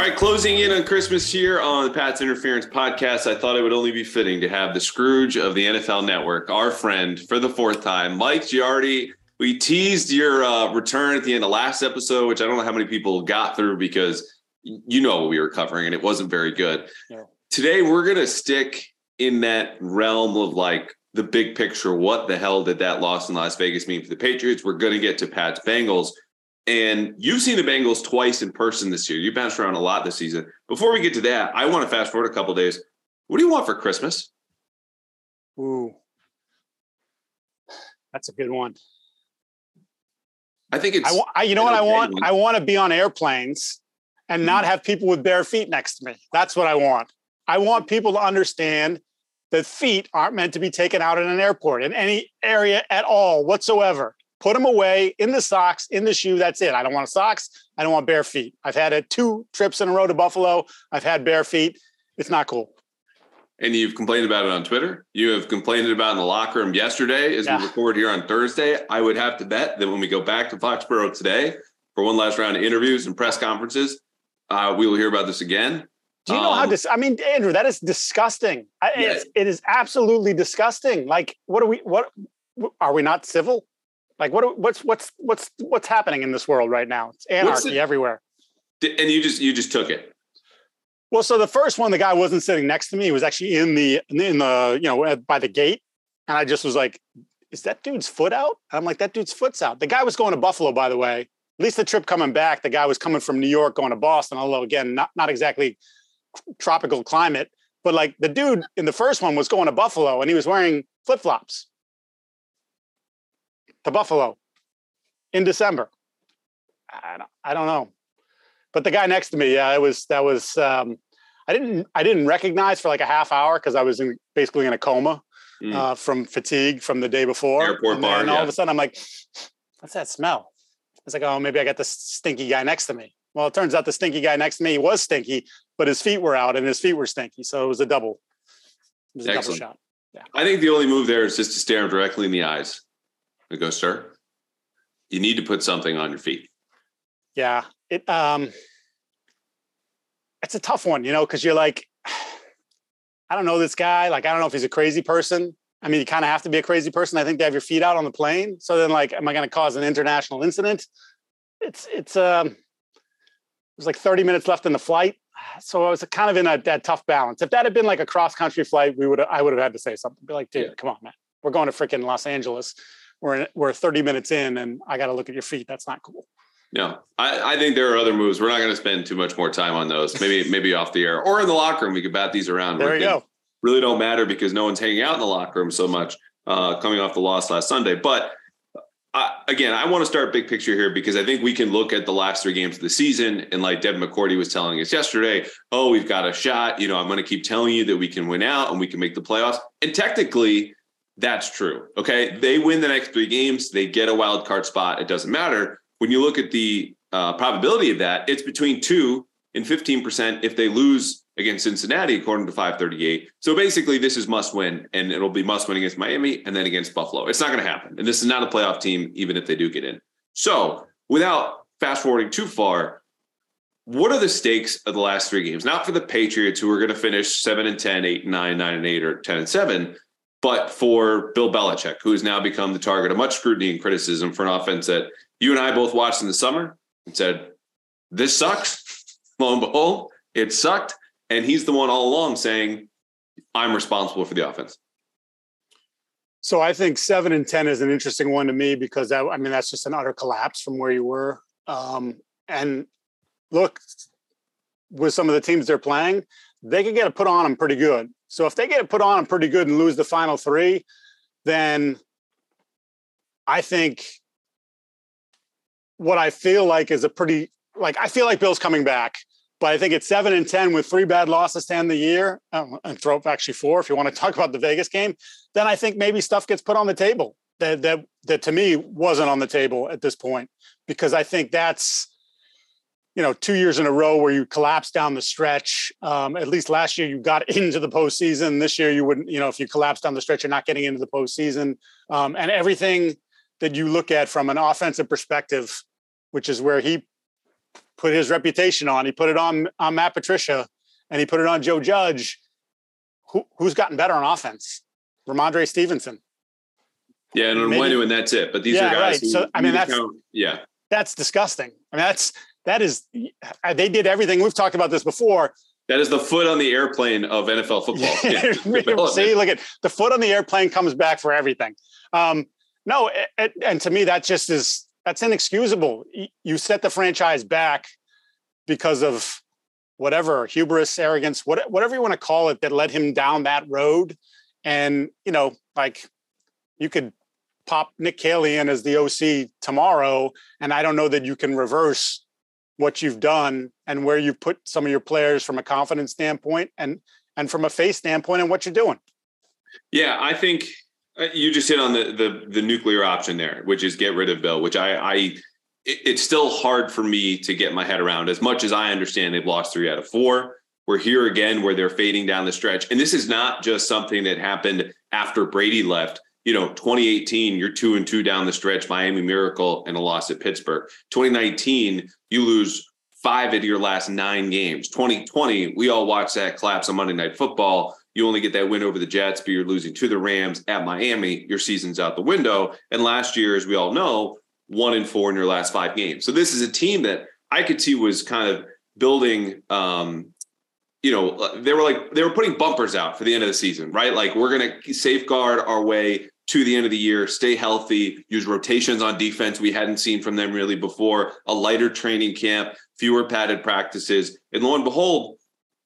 All right, closing in on Christmas here on the Pats Interference podcast. I thought it would only be fitting to have the Scrooge of the NFL Network, our friend for the fourth time, Mike Giardi. We teased your uh, return at the end of last episode, which I don't know how many people got through because you know what we were covering and it wasn't very good. Yeah. Today, we're going to stick in that realm of like the big picture. What the hell did that loss in Las Vegas mean for the Patriots? We're going to get to Pat's Bengals. And you've seen the Bengals twice in person this year. You bounced around a lot this season. Before we get to that, I want to fast forward a couple days. What do you want for Christmas? Ooh. That's a good one. I think it's I, I you know what I want? one. I want to be on airplanes and not hmm. have people with bare feet next to me. That's what I want. I want people to understand that feet aren't meant to be taken out in an airport in any area at all whatsoever. Put them away in the socks, in the shoe. That's it. I don't want socks. I don't want bare feet. I've had it two trips in a row to Buffalo. I've had bare feet. It's not cool. and you've complained about it on Twitter. You have complained about it in the locker room yesterday as Yeah. we record here on Thursday. I would have to bet that when we go back to Foxborough today for one last round of interviews and press conferences, uh, we will hear about this again. Do you know how Um, dis- I mean, Andrew, that is disgusting. I, Yeah. it's, it is absolutely disgusting. Like, what are we? What are we not civil? Like, what? What's what's what's what's happening in this world right now? It's anarchy everywhere. And you just you just took it. Well, so the first one, the guy wasn't sitting next to me. He was actually in the in the you know by the gate, and I just was like, "Is that dude's foot out?" And I'm like, "That dude's foot's out." The guy was going to Buffalo, by the way. At least the trip coming back, the guy was coming from New York going to Boston. Although again, not not exactly tropical climate, but like the dude in the first one was going to Buffalo, and he was wearing flip flops to Buffalo in December. I don't, I don't know, but the guy next to me, yeah, it was that was. Um, I didn't I didn't recognize for like a half hour because I was in, basically in a coma Mm. uh, from fatigue from the day before. Airport and bar, then all yeah. of a sudden I'm like, what's that smell? It's like, oh, maybe I got the stinky guy next to me. Well, it turns out the stinky guy next to me was stinky, but his feet were out and his feet were stinky. So it was a double. It was a Excellent. double shot. Yeah. I think the only move there is just to stare him directly in the eyes and go, sir, you need to put something on your feet. Yeah. It um it's a tough one, you know, because you're like, I don't know this guy. Like, I don't know if he's a crazy person. I mean, you kind of have to be a crazy person, I think, to have your feet out on the plane. So then, like, am I going to cause an international incident? It's it's um, it was like 30 minutes left in the flight, so I was kind of in a, that tough balance. If that had been like a cross country flight, we would I would have had to say something. Be like, dude, Yeah. come on, man, we're going to freaking Los Angeles. We're we're 30 minutes in, and I got to look at your feet. That's not cool. No, I, I think there are other moves. We're not going to spend too much more time on those. Maybe maybe off the air or in the locker room. We could bat these around. There you go. Really don't matter because no one's hanging out in the locker room so much uh, coming off the loss last Sunday. But uh, again, I want to start big picture here because I think we can look at the last three games of the season and like Devin McCourty was telling us yesterday, oh, we've got a shot. You know, I'm going to keep telling you that we can win out and we can make the playoffs. And technically, that's true. Okay. They win the next three games, they get a wild card spot. It doesn't matter. When you look at the uh, probability of that, it's between two and 15% if they lose against Cincinnati, according to 538. So basically, this is must win, and it'll be must win against Miami and then against Buffalo. It's not going to happen. And this is not a playoff team, even if they do get in. So without fast forwarding too far, what are the stakes of the last three games? Not for the Patriots, who are going to finish seven and 10, eight and nine, nine and eight, or 10 and seven, but for Bill Belichick, who has now become the target of much scrutiny and criticism for an offense that you and I both watched in the summer and said, this sucks. Lo and behold, it sucked. And he's the one all along saying, I'm responsible for the offense. So I think seven and 10 is an interesting one to me because that, I mean, that's just an utter collapse from where you were. Um, and look, with some of the teams they're playing, they could get it put on them pretty good. So if they get put on them pretty good and lose the final three, then I think what I feel like is a pretty like I feel like Bill's coming back, but I think it's seven and ten with three bad losses to end the year, um, and throw up actually four if you want to talk about the Vegas game. Then I think maybe stuff gets put on the table that that that to me wasn't on the table at this point because I think that's you know, two years in a row where you collapse down the stretch. Um, at least last year you got into the postseason. This year you wouldn't, you know, if you collapse down the stretch, you're not getting into the postseason. Um, and everything that you look at from an offensive perspective, which is where he put his reputation on, he put it on on Matt Patricia, and he put it on Joe Judge. Who, who's gotten better on offense? Rhamondre Stevenson. Yeah, and Maybe, when and that's it. But these yeah, are guys. Right. So I mean, that's count. yeah, that's disgusting. I mean, that's that is they did everything. We've talked about this before. That is the foot on the airplane of NFL football. Yeah. See, look at the foot on the airplane comes back for everything. Um, no, it, it, and to me, that just is that's inexcusable. You set the franchise back because of whatever hubris, arrogance, what, whatever you want to call it, that led him down that road. And you know, like you could pop Nick Caley in as the OC tomorrow, and I don't know that you can reverse what you've done and where you've put some of your players from a confidence standpoint and and from a face standpoint and what you're doing. Yeah, I think uh, you just hit on the the the nuclear option there, which is get rid of Bill, which I I it's still hard for me to get my head around. As much as I understand they've lost three out of four, we're here again where they're fading down the stretch, and this is not just something that happened after Brady left you know, 2018, you're two and two down the stretch, Miami Miracle, and a loss at Pittsburgh. 2019, you lose five of your last nine games. 2020, we all watched that collapse on Monday Night Football. You only get that win over the Jets, but you're losing to the Rams at Miami. Your season's out the window. And last year, as we all know, one and four in your last five games. So this is a team that I could see was kind of building um, you know, uh, they were like they were putting bumpers out for the end of the season, right? Like we're going to safeguard our way to the end of the year, stay healthy, use rotations on defense we hadn't seen from them really before, a lighter training camp, fewer padded practices, and lo and behold,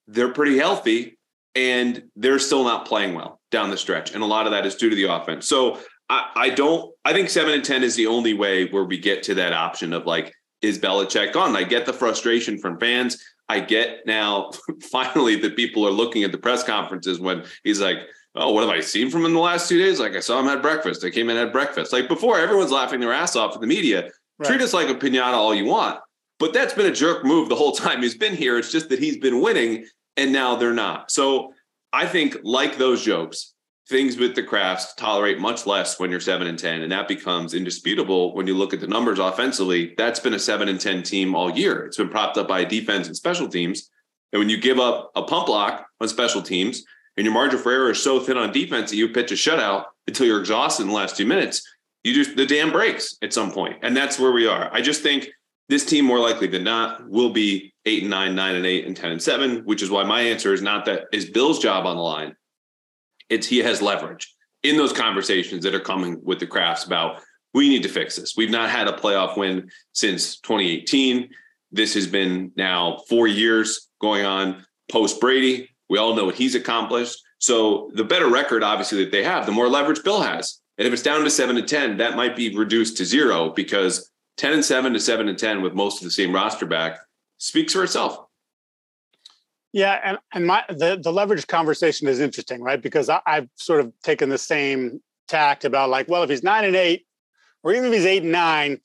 they're pretty healthy and they're still not playing well down the stretch, and a lot of that is due to the offense. So I, I don't. I think seven and ten is the only way where we get to that option of like, is Belichick gone? I get the frustration from fans. I get now finally that people are looking at the press conferences when he's like, Oh, what have I seen from him in the last two days? Like I saw him at breakfast. I came in at breakfast. Like before, everyone's laughing their ass off at the media. Right. Treat us like a pinata all you want. But that's been a jerk move the whole time he's been here. It's just that he's been winning and now they're not. So I think, like those jokes, things with the Krafts tolerate much less when you're seven and 10. And that becomes indisputable when you look at the numbers offensively. That's been a seven and 10 team all year. It's been propped up by defense and special teams. And when you give up a pump block on special teams and your margin for error is so thin on defense that you pitch a shutout until you're exhausted in the last two minutes, you just, the dam breaks at some point. And that's where we are. I just think this team more likely than not will be eight and nine, nine and eight, and 10 and seven, which is why my answer is not that is Bill's job on the line it's he has leverage in those conversations that are coming with the Krafts about we need to fix this. We've not had a playoff win since 2018. This has been now four years going on post Brady. We all know what he's accomplished. So the better record, obviously, that they have, the more leverage Bill has. And if it's down to seven to 10, that might be reduced to zero because 10 and seven to seven and 10 with most of the same roster back speaks for itself. Yeah, and and my the the leverage conversation is interesting, right? Because I, I've sort of taken the same tact about like, well, if he's nine and eight, or even if he's eight and nine,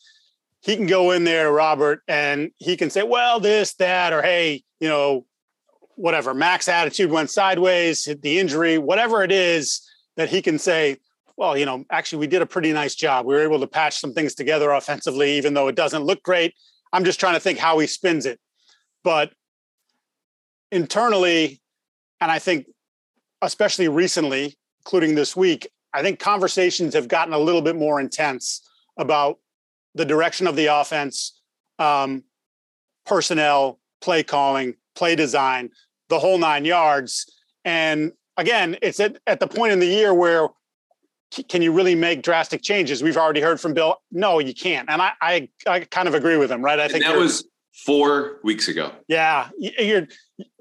he can go in there, Robert, and he can say, well, this, that, or hey, you know, whatever. Mac's attitude went sideways, the injury, whatever it is, that he can say, well, you know, actually, we did a pretty nice job. We were able to patch some things together offensively, even though it doesn't look great. I'm just trying to think how he spins it. but internally, and I think especially recently, including this week, I think conversations have gotten a little bit more intense about the direction of the offense, um, personnel, play calling, play design, the whole nine yards. And again, it's at, at the point in the year where can you really make drastic changes? We've already heard from Bill. No, you can't. And I, I, I kind of agree with him, right? I And think that was four weeks ago. yeah, you're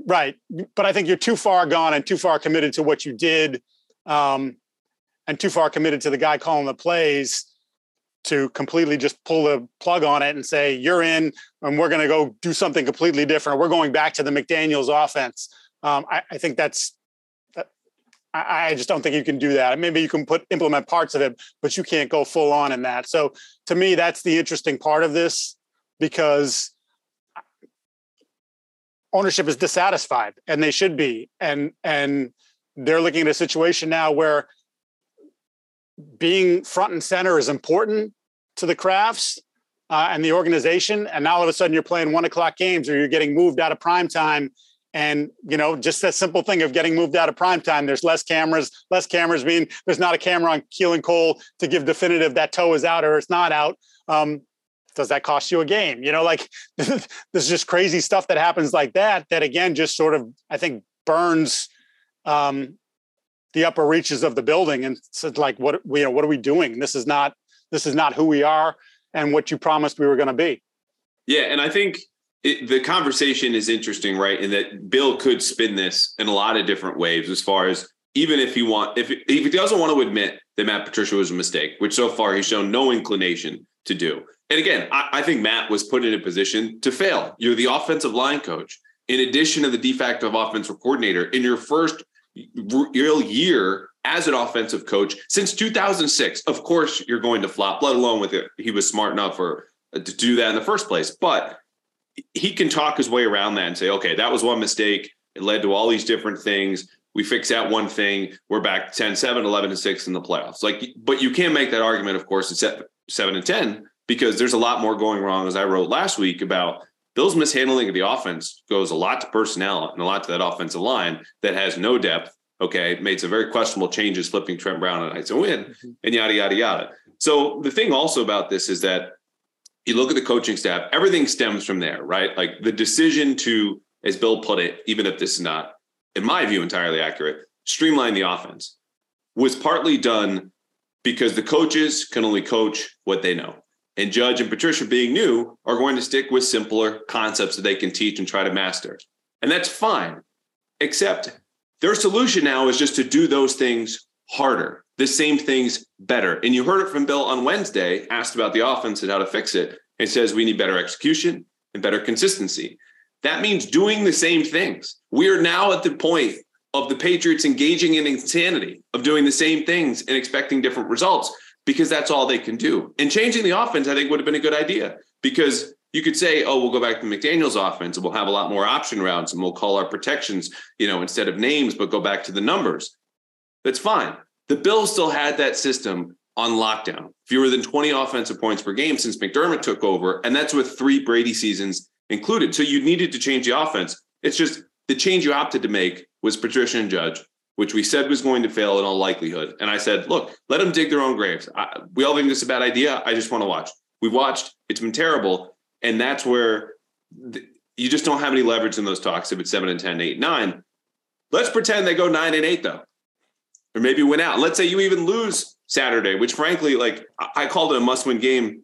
right. But I think you're too far gone and too far committed to what you did, um, and too far committed to the guy calling the plays to completely just pull the plug on it and say you're in, and we're going to go do something completely different. We're going back to the McDaniels' offense. Um, I, I think that's. that- I I just don't think you can do that. Maybe you can put implement parts of it, but you can't go full on in that. So to me, that's the interesting part of this because ownership is dissatisfied and they should be and and they're looking at a situation now where being front and center is important to the Krafts uh, and the organization and now all of a sudden you're playing one o'clock games or you're getting moved out of prime time. And you know just that simple thing of getting moved out of prime time there's less cameras less cameras mean there's not a camera on Keelan cole to give definitive that toe is out or it's not out. Um, does that cost you a game? You know like there's just crazy stuff that happens like that that again just sort of i think burns um, the upper reaches of the building and said like what you know what are we doing this is not this is not who we are and what you promised we were going to be Yeah, and I think it, the conversation is interesting, right? In that Bill could spin this in a lot of different ways, as far as even if he want if if he doesn't want to admit that Matt Patricia was a mistake, which so far he's shown no inclination to do. And again, I, I think Matt was put in a position to fail. You're the offensive line coach, in addition to the de facto offensive coordinator in your first real year as an offensive coach since 2006. Of course, you're going to flop, let alone with it. He was smart enough for uh, to do that in the first place, but he can talk his way around that and say, okay, that was one mistake. It led to all these different things. We fix that one thing. We're back 10, 7, 11, and 6 in the playoffs. Like, but you can't make that argument, of course, at 7 and 10, because there's a lot more going wrong, as I wrote last week about Bill's mishandling of the offense goes a lot to personnel and a lot to that offensive line that has no depth. Okay, made some very questionable changes, flipping Trent Brown and and Wynn, and yada yada yada. So the thing also about this is that you look at the coaching staff, everything stems from there, right? Like the decision to, as Bill put it, even if this is not, in my view, entirely accurate, streamline the offense was partly done because the coaches can only coach what they know. And Judge and Patricia, being new, are going to stick with simpler concepts that they can teach and try to master. And that's fine, except their solution now is just to do those things harder, the same things better. And you heard it from Bill on Wednesday, asked about the offense and how to fix it. It says we need better execution and better consistency. That means doing the same things. We are now at the point of the Patriots engaging in insanity of doing the same things and expecting different results because that's all they can do. And changing the offense, I think, would have been a good idea because you could say, oh, we'll go back to McDaniels' offense and we'll have a lot more option routes and we'll call our protections, you know, instead of names, but go back to the numbers. That's fine. The Bills still had that system on lockdown, fewer than 20 offensive points per game since McDermott took over. And that's with three Brady seasons included. So you needed to change the offense. It's just the change you opted to make was Patricia and Judge, which we said was going to fail in all likelihood. And I said, look, let them dig their own graves. I, we all think this is a bad idea. I just want to watch. We've watched, it's been terrible. And that's where th- you just don't have any leverage in those talks if it's seven and 10, 8, 9. Let's pretend they go nine and eight, though, or maybe win out. Let's say you even lose Saturday, which frankly, like I I called it a must win game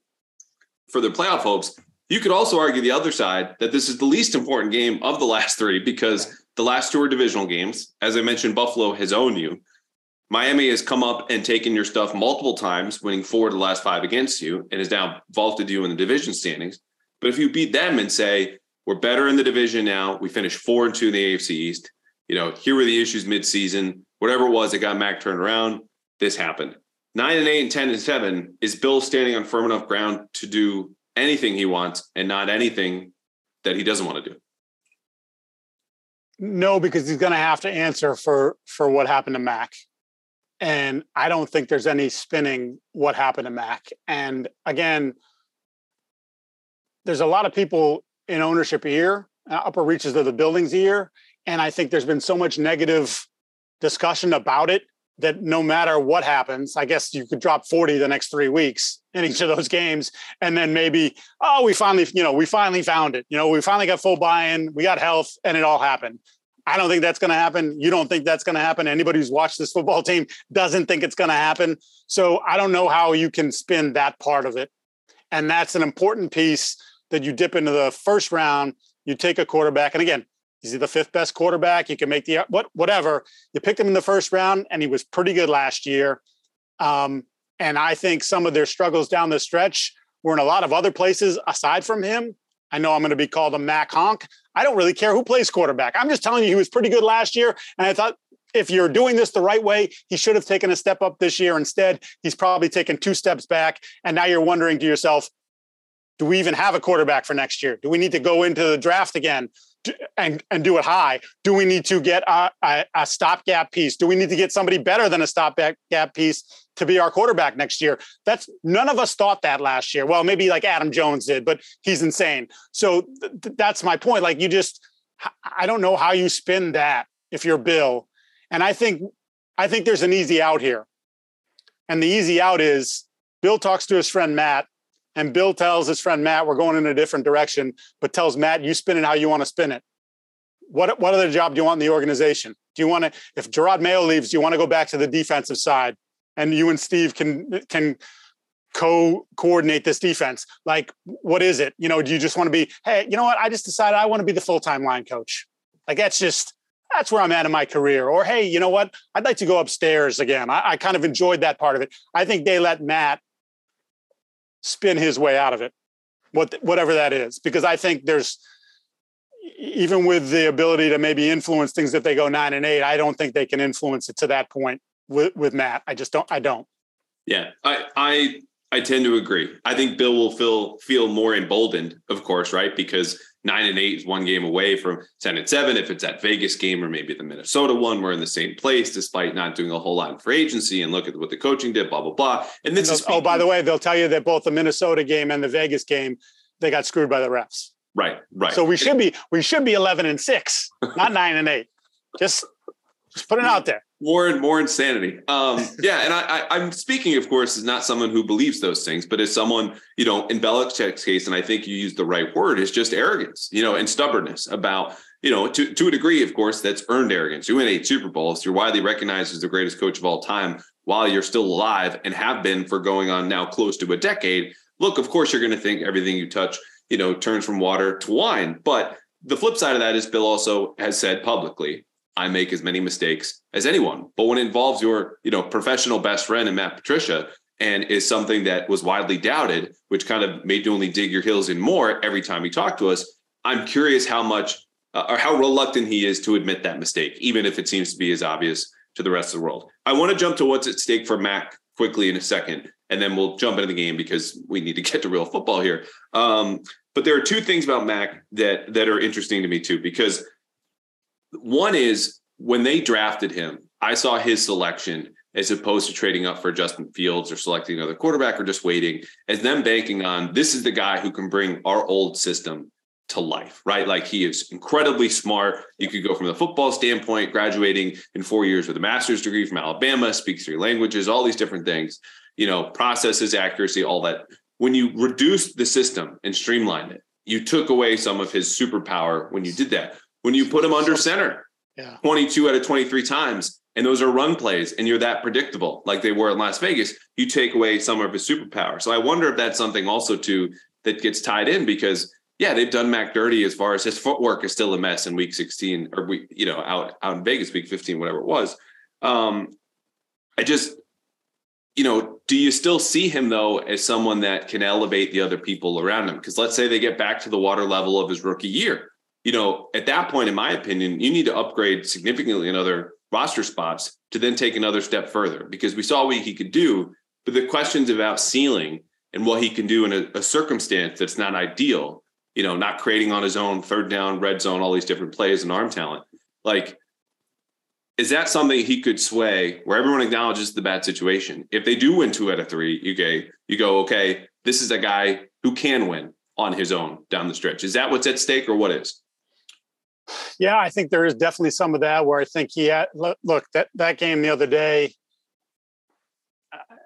for the playoff hopes. You could also argue the other side that this is the least important game of the last three because the last two are divisional games. As I mentioned, Buffalo has owned you. Miami has come up and taken your stuff multiple times, winning four of the last five against you, and has now vaulted you in the division standings. But if you beat them and say, we're better in the division now, we finished four and two in the AFC East, you know, here were the issues midseason, whatever it was that got Mac turned around, this happened. Nine and eight and 10 and seven is Bill standing on firm enough ground to do anything he wants and not anything that he doesn't want to do. No, because he's going to have to answer for for what happened to Mac, and I don't think there's any spinning what happened to Mac. And again, there's a lot of people in ownership here uh, upper reaches of the building's here, And I think there's been so much negative discussion about it that no matter what happens, I guess you could drop 40 the next three weeks in each of those games. And then maybe, oh, we finally, you know, we finally found it. You know, we finally got full buy-in, we got health, and it all happened. I don't think that's going to happen. You don't think that's going to happen. Anybody who's watched this football team doesn't think it's going to happen. So I don't know how you can spin that part of it. And that's an important piece that you dip into the first round. You take a quarterback, and again, he's the fifth best quarterback. You can make the what whatever. You picked him in the first round, and he was pretty good last year. Um, and I think some of their struggles down the stretch were in a lot of other places aside from him. I know I'm going to be called a Mac honk. I don't really care who plays quarterback. I'm just telling you, he was pretty good last year. And I thought if you're doing this the right way, he should have taken a step up this year. Instead, he's probably taken two steps back. And now you're wondering to yourself, do we even have a quarterback for next year? Do we need to go into the draft again and, and do it high? Do we need to get a, a, a stopgap piece? Do we need to get somebody better than a stopgap piece to be our quarterback next year? That's none of us thought that last year. Well, maybe like Adam Jones did, but he's insane. So th- that's my point. Like you just, I don't know how you spin that if you're Bill. And I think, I think there's an easy out here. And the easy out is Bill talks to his friend Matt and Bill tells his friend Matt, we're going in a different direction, but tells Matt, you spin it how you want to spin it. What, what other job do you want in the organization? Do you want to, if Jerod Mayo leaves, do you want to go back to the defensive side and you and Steve can, can co coordinate this defense? Like, what is it? You know, do you just want to be, hey, you know what? I just decided I want to be the full time line coach. Like, that's just, that's where I'm at in my career. Or, hey, you know what? I'd like to go upstairs again. I, I kind of enjoyed that part of it. I think they let Matt spin his way out of it, what whatever that is, because I think there's even with the ability to maybe influence things that they go nine and eight, I don't think they can influence it to that point with, with Matt. I just don't. I don't. Yeah, I I I tend to agree. I think Bill will feel feel more emboldened, of course, right? Because nine and eight is one game away from 10 and seven. If it's that Vegas game or maybe the Minnesota one, we're in the same place despite not doing a whole lot for agency and look at what the coaching did, blah, blah, blah. And this and is oh, by the way, they'll tell you that both the Minnesota game and the Vegas game, they got screwed by the refs. Right, right. So we should be we should be 11 and 6, not 9 and 8. Just just put it out there more and more insanity. Um, yeah, and I, I, am speaking, of course, as not someone who believes those things, but as someone, you know, in Belichick's case, and I think you used the right word, is just arrogance, you know, and stubbornness about, you know, to to a degree, of course, that's earned arrogance. You win eight Super Bowls, you're widely recognized as the greatest coach of all time, while you're still alive and have been for going on now close to a decade. Look, of course, you're going to think everything you touch, you know, turns from water to wine, but the flip side of that is Bill also has said publicly I make as many mistakes as anyone. But when it involves your, you know, professional best friend and Matt Patricia, and is something that was widely doubted, which kind of made you only dig your heels in more every time he talked to us. I'm curious how much uh, or how reluctant he is to admit that mistake, even if it seems to be as obvious to the rest of the world. I want to jump to what's at stake for Mac quickly in a second, and then we'll jump into the game because we need to get to real football here. Um, but there are two things about Mac that that are interesting to me too, because one is when they drafted him, I saw his selection as opposed to trading up for Justin Fields or selecting another quarterback or just waiting, as them banking on this is the guy who can bring our old system to life, right? Like he is incredibly smart. You could go from the football standpoint, graduating in four years with a master's degree from Alabama, speaks three languages, all these different things, you know, processes, accuracy, all that. When you reduce the system and streamline it, you took away some of his superpower when you did that when you put him under center yeah. 22 out of 23 times and those are run plays and you're that predictable like they were in Las Vegas, you take away some of his superpower. So I wonder if that's something also too that gets tied in because yeah, they've done Mac dirty as far as his footwork is still a mess in week 16 or we, you know, out out in Vegas week 15, whatever it was. Um, I just, you know, do you still see him though as someone that can elevate the other people around him? Because let's say they get back to the water level of his rookie year you know, at that point, in my opinion, you need to upgrade significantly in other roster spots to then take another step further because we saw what he could do. But the questions about ceiling and what he can do in a, a circumstance that's not ideal, you know, not creating on his own, third down, red zone, all these different plays and arm talent. Like, is that something he could sway where everyone acknowledges the bad situation? If they do win two out of three, you you go, okay, this is a guy who can win on his own down the stretch. Is that what's at stake or what is? Yeah, I think there is definitely some of that where I think he had look that that game the other day.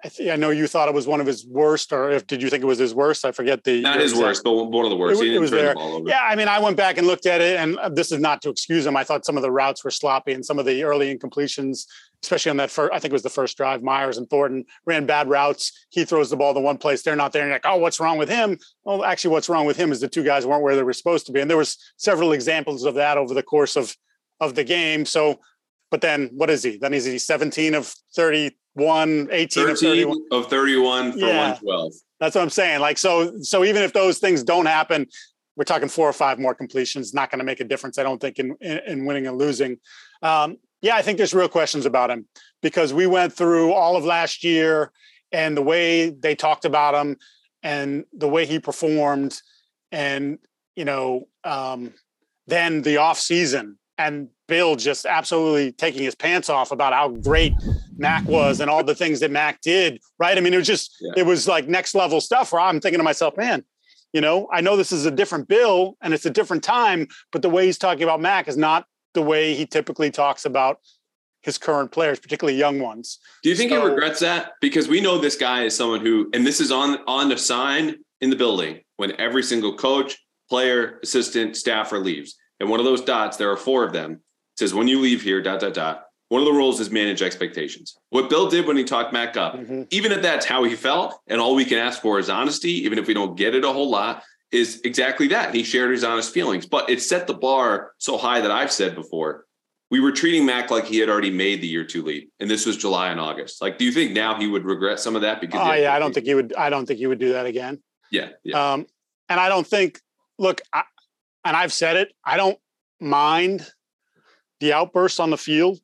I, th- I know you thought it was one of his worst, or if did you think it was his worst? I forget the not his worst, but one of the worst. It, it was there. The yeah, I mean, I went back and looked at it, and uh, this is not to excuse him. I thought some of the routes were sloppy, and some of the early incompletions, especially on that first. I think it was the first drive. Meyers and Thornton ran bad routes. He throws the ball to one place, they're not there, and like, oh, what's wrong with him? Well, actually, what's wrong with him is the two guys weren't where they were supposed to be, and there was several examples of that over the course of of the game. So, but then what is he? Then is he 17 of 30 one 18 of 31 of 31 for yeah. 112 that's what i'm saying like so so even if those things don't happen we're talking four or five more completions not going to make a difference i don't think in, in, in winning and losing um, yeah i think there's real questions about him because we went through all of last year and the way they talked about him and the way he performed and you know um, then the off season and Bill just absolutely taking his pants off about how great Mac was and all the things that Mac did. Right. I mean, it was just, yeah. it was like next level stuff where I'm thinking to myself, man, you know, I know this is a different Bill and it's a different time, but the way he's talking about Mac is not the way he typically talks about his current players, particularly young ones. Do you think so, he regrets that? Because we know this guy is someone who, and this is on on the sign in the building when every single coach, player, assistant, staffer leaves. And one of those dots, there are four of them, says when you leave here, dot, dot, dot. One of the rules is manage expectations. What Bill did when he talked Mac up, mm-hmm. even if that's how he felt, and all we can ask for is honesty, even if we don't get it a whole lot, is exactly that. He shared his honest feelings, but it set the bar so high that I've said before, we were treating Mac like he had already made the year two leap, and this was July and August. Like, do you think now he would regret some of that? Because oh yeah, I don't think he would. I don't think he would do that again. Yeah, yeah. Um, and I don't think. Look, I, and I've said it. I don't mind the outbursts on the field.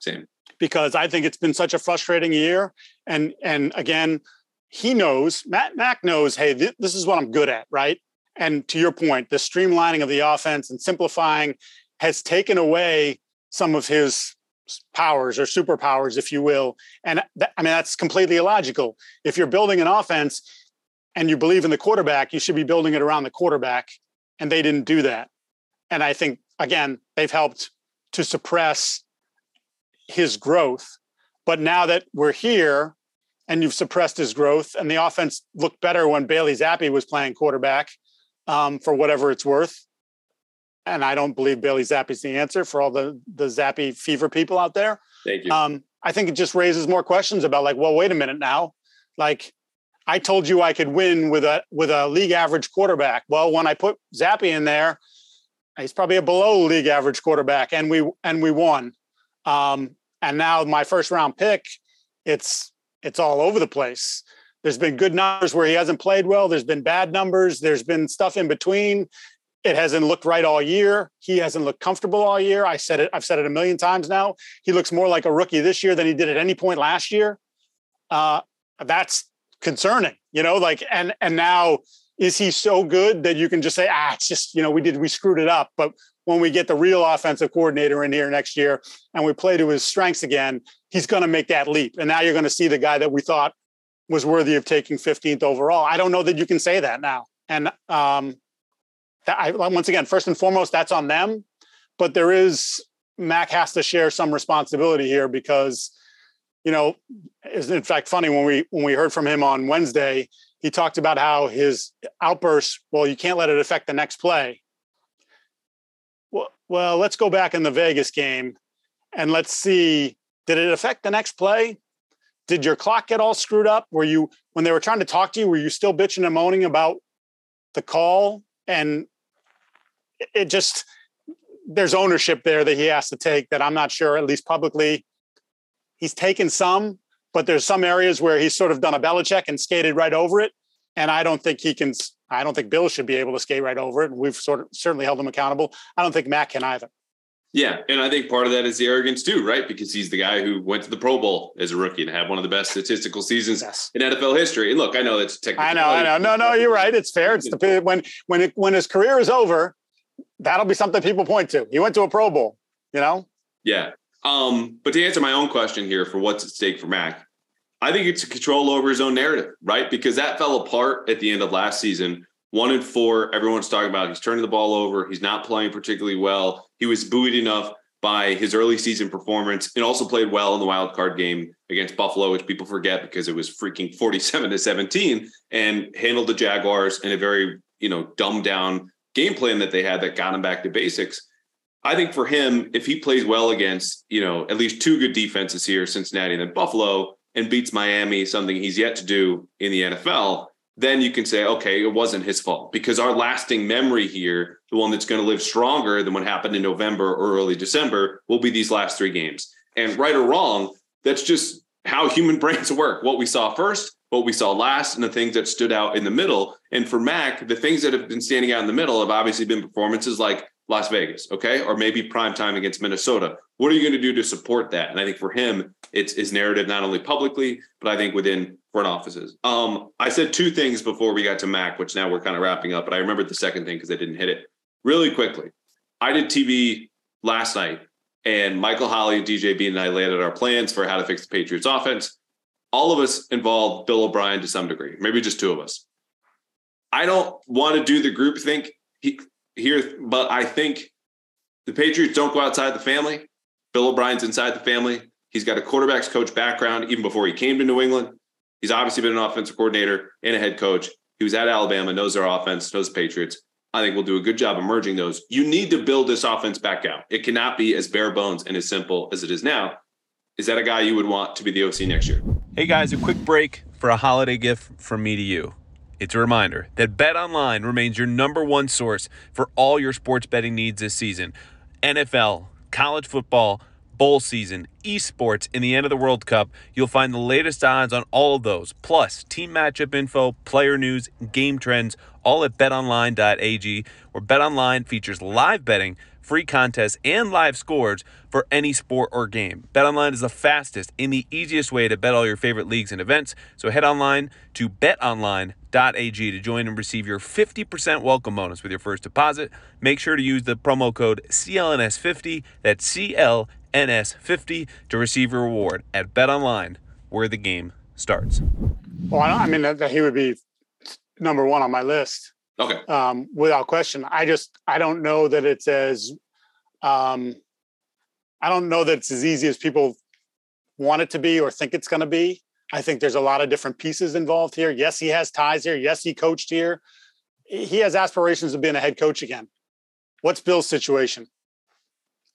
Same. Because I think it's been such a frustrating year. And and again, he knows, Matt Mac knows, hey, th- this is what I'm good at, right? And to your point, the streamlining of the offense and simplifying has taken away some of his powers or superpowers, if you will. And I mean, that's completely illogical. If you're building an offense and you believe in the quarterback, you should be building it around the quarterback. And they didn't do that. And I think again, they've helped to suppress his growth. But now that we're here and you've suppressed his growth, and the offense looked better when Bailey Zappe was playing quarterback um, for whatever it's worth. And I don't believe Bailey Zappe's the answer for all the the Zappe fever people out there. Thank you. Um, I think it just raises more questions about like, well, wait a minute now. Like, I told you I could win with a with a league average quarterback. Well, when I put Zappe in there, he's probably a below league average quarterback, and we and we won. Um, and now my first round pick, it's it's all over the place. There's been good numbers where he hasn't played well. There's been bad numbers. There's been stuff in between. It hasn't looked right all year. He hasn't looked comfortable all year. I said it. I've said it a million times now. He looks more like a rookie this year than he did at any point last year. Uh, that's concerning, you know. Like and and now is he so good that you can just say, ah, it's just, you know, we did, we screwed it up. But when we get the real offensive coordinator in here next year and we play to his strengths again, he's going to make that leap. And now you're going to see the guy that we thought was worthy of taking 15th overall. I don't know that you can say that now. And um, that I, once again, first and foremost, that's on them. But there is, Mac has to share some responsibility here because, you know, it's in fact funny when we when we heard from him on Wednesday, he talked about how his outbursts, well, you can't let it affect the next play. Well, well, let's go back in the Vegas game and let's see did it affect the next play? Did your clock get all screwed up? Were you when they were trying to talk to you, were you still bitching and moaning about the call? And it just there's ownership there that he has to take that I'm not sure, at least publicly. He's taken some, but there's some areas where he's sort of done a Belichick and skated right over it. And I don't think he can. I don't think Bill should be able to skate right over it. And we've sort of certainly held him accountable. I don't think Matt can either. Yeah, and I think part of that is the arrogance too, right? Because he's the guy who went to the Pro Bowl as a rookie and had one of the best statistical seasons yes. in NFL history. And look, I know that's technical. I know, I know. No, no, you're right. It's fair. It's the when when it, when his career is over, that'll be something people point to. He went to a Pro Bowl, you know. Yeah. Um, but to answer my own question here for what's at stake for Mac, I think it's a control over his own narrative, right? Because that fell apart at the end of last season one and four. Everyone's talking about he's turning the ball over. He's not playing particularly well. He was buoyed enough by his early season performance and also played well in the wild card game against Buffalo, which people forget because it was freaking 47 to 17 and handled the Jaguars in a very, you know, dumbed down game plan that they had that got him back to basics. I think for him, if he plays well against, you know, at least two good defenses here, Cincinnati and then Buffalo, and beats Miami, something he's yet to do in the NFL, then you can say, okay, it wasn't his fault because our lasting memory here, the one that's going to live stronger than what happened in November or early December, will be these last three games. And right or wrong, that's just how human brains work. What we saw first, what we saw last, and the things that stood out in the middle. And for Mac, the things that have been standing out in the middle have obviously been performances like Las Vegas, okay, or maybe prime time against Minnesota. What are you going to do to support that? And I think for him, it's his narrative not only publicly, but I think within front offices. Um, I said two things before we got to Mac, which now we're kind of wrapping up, but I remembered the second thing because I didn't hit it really quickly. I did TV last night, and Michael Holley, DJ B, and I out our plans for how to fix the Patriots offense. All of us involved Bill O'Brien to some degree, maybe just two of us. I don't want to do the group think here, but I think the Patriots don't go outside the family. Bill O'Brien's inside the family. He's got a quarterbacks coach background even before he came to New England. He's obviously been an offensive coordinator and a head coach. He was at Alabama, knows their offense, knows the Patriots. I think we'll do a good job of merging those. You need to build this offense back out. It cannot be as bare bones and as simple as it is now. Is that a guy you would want to be the OC next year? Hey guys, a quick break for a holiday gift from me to you. It's a reminder that Bet Online remains your number one source for all your sports betting needs this season. NFL, college football, bowl season, esports, and the end of the World Cup, you'll find the latest odds on all of those, plus team matchup info, player news, game trends, all at betonline.ag, where BetOnline features live betting free contests, and live scores for any sport or game. BetOnline is the fastest and the easiest way to bet all your favorite leagues and events. So head online to betonline.ag to join and receive your 50% welcome bonus with your first deposit. Make sure to use the promo code CLNS50, that's CLNS50 to receive your reward at BetOnline, where the game starts. Well, I mean, that he would be number one on my list. Okay. Um, without question. I just I don't know that it's as um, I don't know that it's as easy as people want it to be or think it's going to be. I think there's a lot of different pieces involved here. Yes, he has ties here. Yes, he coached here. He has aspirations of being a head coach again. What's Bill's situation?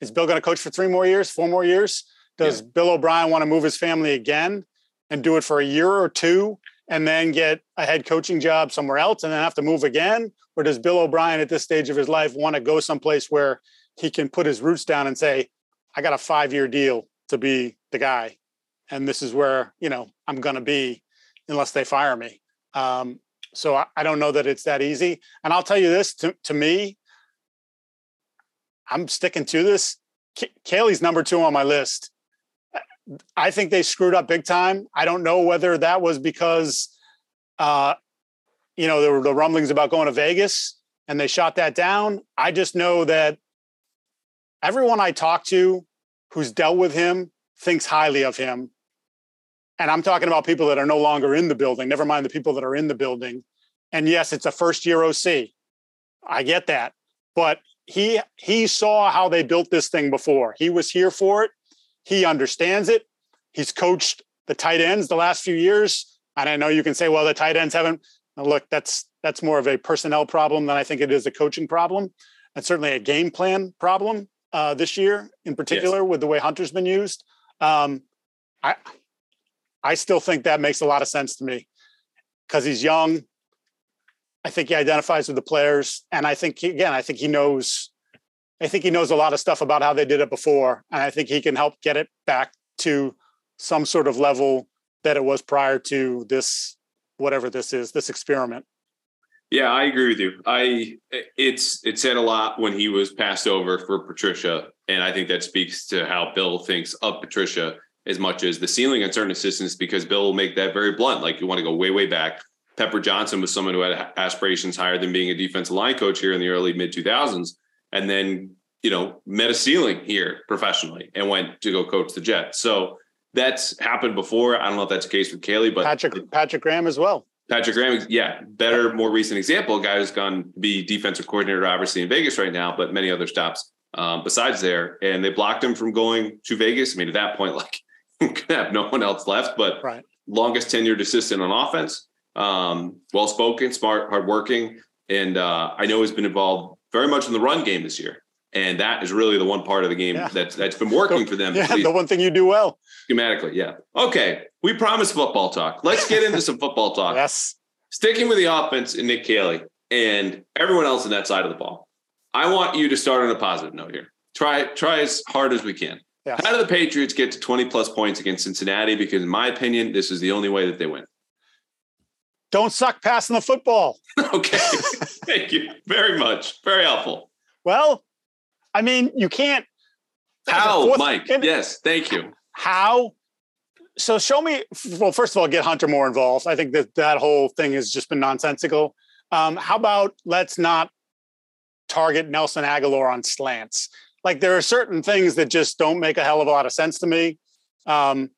Is Bill going to coach for three more years, four more years? Does yeah. Bill O'Brien want to move his family again and do it for a year or two and then get a head coaching job somewhere else and then have to move again? Or does Bill O'Brien at this stage of his life want to go someplace where he can put his roots down and say, I got a five year deal to be the guy. And this is where, you know, I'm going to be unless they fire me. Um, so I, I, don't know that it's that easy. And I'll tell you this to, to me, I'm sticking to this. K- Caley's number two on my list. I think they screwed up big time. I don't know whether that was because, uh, you know, there were the rumblings about going to Vegas and they shot that down. I just know that everyone I talk to who's dealt with him thinks highly of him. And I'm talking about people that are no longer in the building, never mind the people that are in the building. And yes, it's a first year OC. I get that. But he he saw how they built this thing before. He was here for it. He understands it. He's coached the tight ends the last few years. And I know you can say, well, the tight ends haven't. Look, that's that's more of a personnel problem than I think it is a coaching problem, and certainly a game plan problem uh, this year, in particular, yes. with the way Hunter's been used. Um, I I still think that makes a lot of sense to me because he's young. I think he identifies with the players, and I think he, again, I think he knows I think he knows a lot of stuff about how they did it before, and I think he can help get it back to some sort of level that it was prior to this, whatever this is, this experiment. Yeah, I agree with you. I it's it said a lot when he was passed over for Patricia, and I think that speaks to how Bill thinks of Patricia as much as the ceiling on certain assistants, because Bill will make that very blunt. Like you want to go way, way back. Pepper Johnson was someone who had aspirations higher than being a defensive line coach here in the early mid 2000s and then you know met a ceiling here professionally and went to go coach the Jets. So that's happened before. I don't know if that's the case with Caley, but Patrick Patrick Graham as well. Patrick Graham, yeah, better, more recent example. A guy who's gone to be defensive coordinator, obviously in Vegas right now, but many other stops um, besides there. And they blocked him from going to Vegas. I mean, at that point, like, you can have no one else left, but Right. longest tenured assistant on offense. Um, well spoken, smart, hardworking, and uh, I know he's been involved very much in the run game this year. And that is really the one part of the game Yeah. that's that's been working for them. Yeah, the one thing you do well. schematically. Yeah. Okay. We promised football talk. Let's get into some football talk. Yes. Sticking with the offense and Nick Caley and everyone else in that side of the ball. I want you to start on a positive note here. Try try as hard as we can. Yes. How do the Patriots get to 20 plus points against Cincinnati? Because in my opinion, this is the only way that they win. Don't suck passing the football. Okay. Thank you very much. Very helpful. Well, I mean, you can't. How, Fourth- Mike? and- Yes. Thank you. How? So show me. Well, first of all, get Hunter more involved. I think that that whole thing has just been nonsensical. Um, how about let's not target Nelson Agholor on slants? Like there are certain things that just don't make a hell of a lot of sense to me um,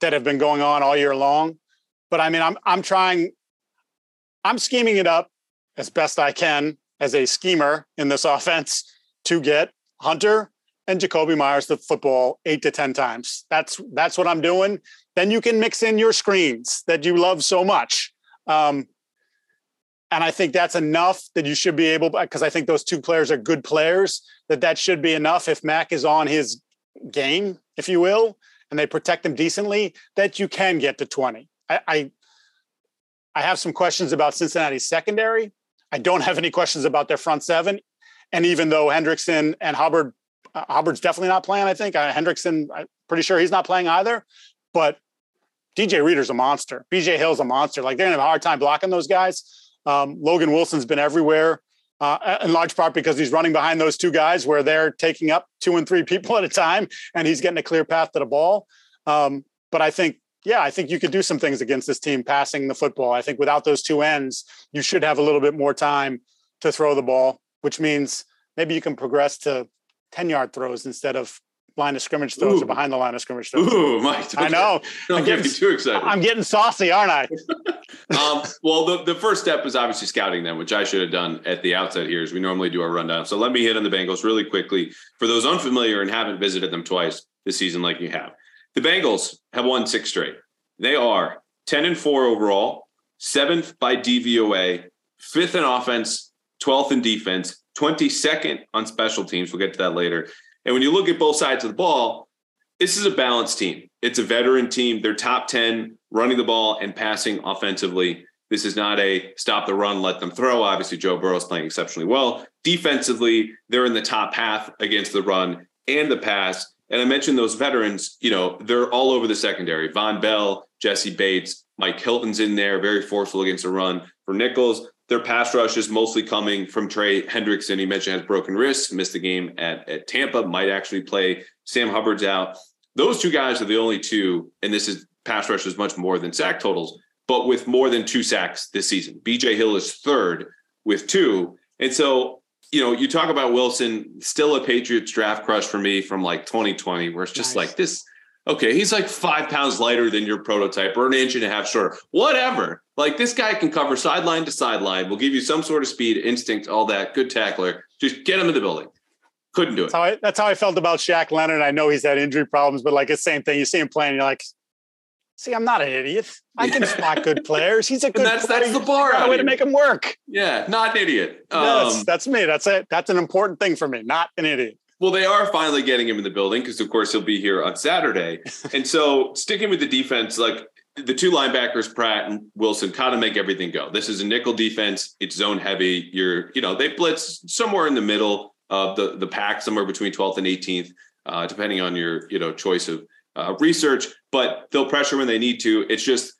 that have been going on all year long. But I mean, I'm I'm trying. I'm scheming it up as best I can as a schemer in this offense to get Hunter and Jakobi Meyers the football eight to ten times. That's that's what I'm doing. Then you can mix in your screens that you love so much. Um, and I think that's enough that you should be able because I think those two players are good players. That that should be enough if Mac is on his game, if you will, and they protect him decently. That you can get to twenty. I I, have some questions about Cincinnati's secondary. I don't have any questions about their front seven. And even though Hendrickson and Hubbard uh, Hubbard's definitely not playing. I think uh, Hendrickson. I'm pretty sure he's not playing either. But DJ Reader's a monster. BJ Hill's a monster. Like they're gonna have a hard time blocking those guys. Um, Logan Wilson's been everywhere, uh, in large part because he's running behind those two guys where they're taking up two and three people at a time, and he's getting a clear path to the ball. Um, but I think, yeah, I think you could do some things against this team passing the football. I think without those two ends, you should have a little bit more time to throw the ball, which means maybe you can progress to 10 yard throws instead of line of scrimmage throws Ooh. or behind the line of scrimmage throws. Ooh, Mike. I know. Don't I'm get me getting- too excited. I'm getting saucy, aren't I? um, well, the, the first step is obviously scouting them, which I should have done at the outset here as we normally do our rundown. So let me hit on the Bengals really quickly. For those unfamiliar and haven't visited them twice this season like you have, the Bengals have won six straight. They are 10 and 4 overall, seventh by DVOA, fifth in offense, 12th in defense, 22nd on special teams. We'll get to that later. And when you look at both sides of the ball, this is a balanced team. It's a veteran team. They're top 10 running the ball and passing offensively. This is not a stop the run, let them throw. Obviously, Joe Burrow is playing exceptionally well. Defensively, they're in the top half against the run and the pass. And I mentioned those veterans, you know, they're all over the secondary. Vonn Bell, Jessie Bates, Mike Hilton's in there, very forceful against the run. For Nichols, their pass rush is mostly coming from Trey Hendrickson. He mentioned has broken wrists, missed the game at, at Tampa, might actually play. Sam Hubbard's out. Those two guys are the only two, and this is pass rush is much more than sack totals, but with more than two sacks this season. BJ Hill is third with two. And so, you know, you talk about Wilson, still a Patriots draft crush for me from like 2020, where it's just Nice. like this. Okay, he's like five pounds lighter than your prototype or an inch and a half shorter. Whatever. Like this guy can cover sideline to sideline, will give you some sort of speed, instinct, all that. Good tackler. Just get him in the building. Couldn't do it. That's how I, that's how I felt about Shaq Leonard. I know he's had injury problems, but like it's the same thing. You see him playing, you're like, see, I'm not an idiot. I can spot good players. He's a good that's- player. that's the bar got a way to make him work. Yeah, not an idiot. Um, that's me. That's it. That's an important thing for me. Not an idiot. Well, they are finally getting him in the building because, of course, he'll be here on Saturday. and so, sticking with the defense, like the two linebackers, Pratt and Wilson, kind of make everything go. This is a nickel defense. It's zone heavy. You're, you know, they blitz somewhere in the middle of the the pack, somewhere between 12th and 18th, uh, depending on your, you know, choice of uh, research. But they'll pressure when they need to. It's just,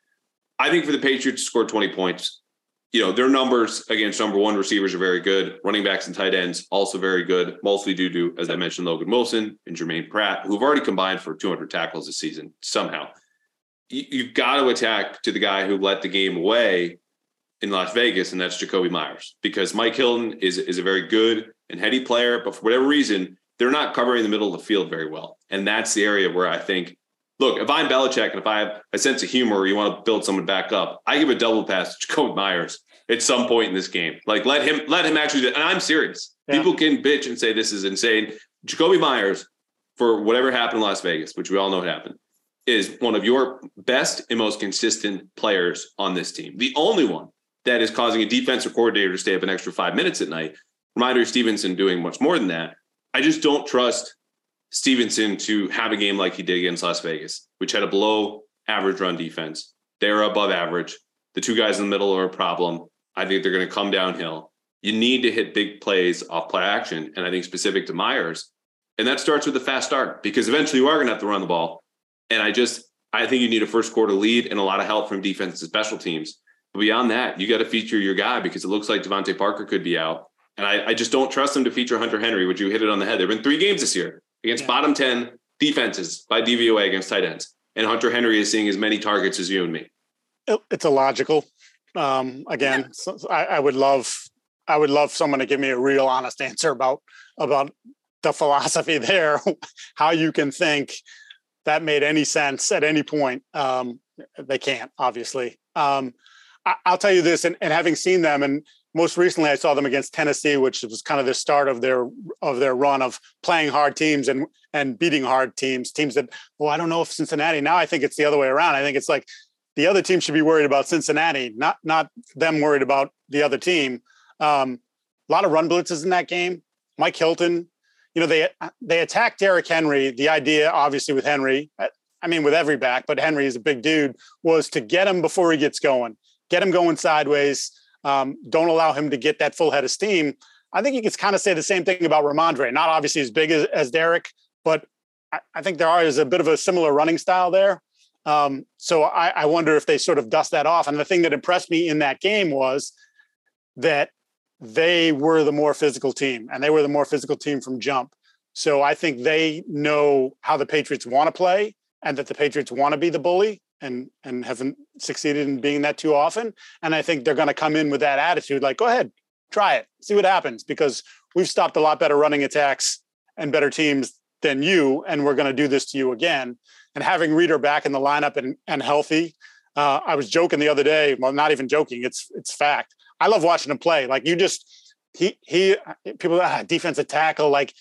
I think for the Patriots to score 20 points, you know, their numbers against number one receivers are very good. Running backs and tight ends also very good, mostly due to, as I mentioned, Logan Wilson and Germaine Pratt, who've already combined for 200 tackles this season somehow. You, you've got to attack to the guy who let the game away in Las Vegas, and that's Jakobi Meyers, because Mike Hilton is, is a very good and heady player, but for whatever reason, they're not covering the middle of the field very well. And that's the area where I think look, if I'm Belichick and if I have a sense of humor or you want to build someone back up, I give a double pass to Jakobi Meyers at some point in this game. Like let him let him actually do and I'm serious. Yeah. People can bitch and say this is insane. Jakobi Meyers, for whatever happened in Las Vegas, which we all know happened, is one of your best and most consistent players on this team. The only one that is causing a defensive coordinator to stay up an extra five minutes at night. Rhamondre Stevenson doing much more than that. I just don't trust Stevenson to have a game like he did against Las Vegas, which had a below average run defense. They're above average. The two guys in the middle are a problem. I think they're going to come downhill. You need to hit big plays off play action. And I think specific to Meyers, and that starts with a fast start because eventually you are going to have to run the ball. And I just, I think you need a first quarter lead and a lot of help from defense and special teams. But beyond that, you got to feature your guy because it looks like DeVante Parker could be out. And I, I just don't trust them to feature Hunter Henry, Would you hit it on the head. There have been three games this year against Yeah. bottom 10 defenses by DVOA against tight ends. And Hunter Henry is seeing as many targets as you and me. It's illogical. Um, again, so, so I, I would love, I would love someone to give me a real honest answer about about the philosophy there, how you can think that made any sense at any point. Um, they can't, obviously. Um, I, I'll tell you this, and, and having seen them, and most recently I saw them against Tennessee, which was kind of the start of their of their run of playing hard teams and and beating hard teams, teams that, well, I don't know if Cincinnati. Now I think it's the other way around. I think it's like the other team should be worried about Cincinnati, not not them worried about the other team. Um, a lot of run blitzes in that game. Mike Hilton, you know, they they attacked Derrick Henry. The idea, obviously, with Henry, I- I mean, with every back, but Henry is a big dude, was to get him before he gets going, get him going sideways. Um, don't allow him to get that full head of steam. I think you can kind of say the same thing about Rhamondre. Not obviously as big as, as Derrick, but I, I think there are is a bit of a similar running style there. Um, so I, I wonder if they sort of dust that off. And the thing that impressed me in that game was that they were the more physical team and they were the more physical team from jump. So I think they know how the Patriots want to play and that the Patriots want to be the bully and and haven't succeeded in being that too often. And I think they're going to come in with that attitude like, go ahead, try it, see what happens, because we've stopped a lot better running attacks and better teams than you, and we're going to do this to you again. And having Reader back in the lineup and and healthy, uh, I was joking the other day. Well, not even joking. It's it's fact. I love watching him play. Like you just he he people ah, defensive tackle like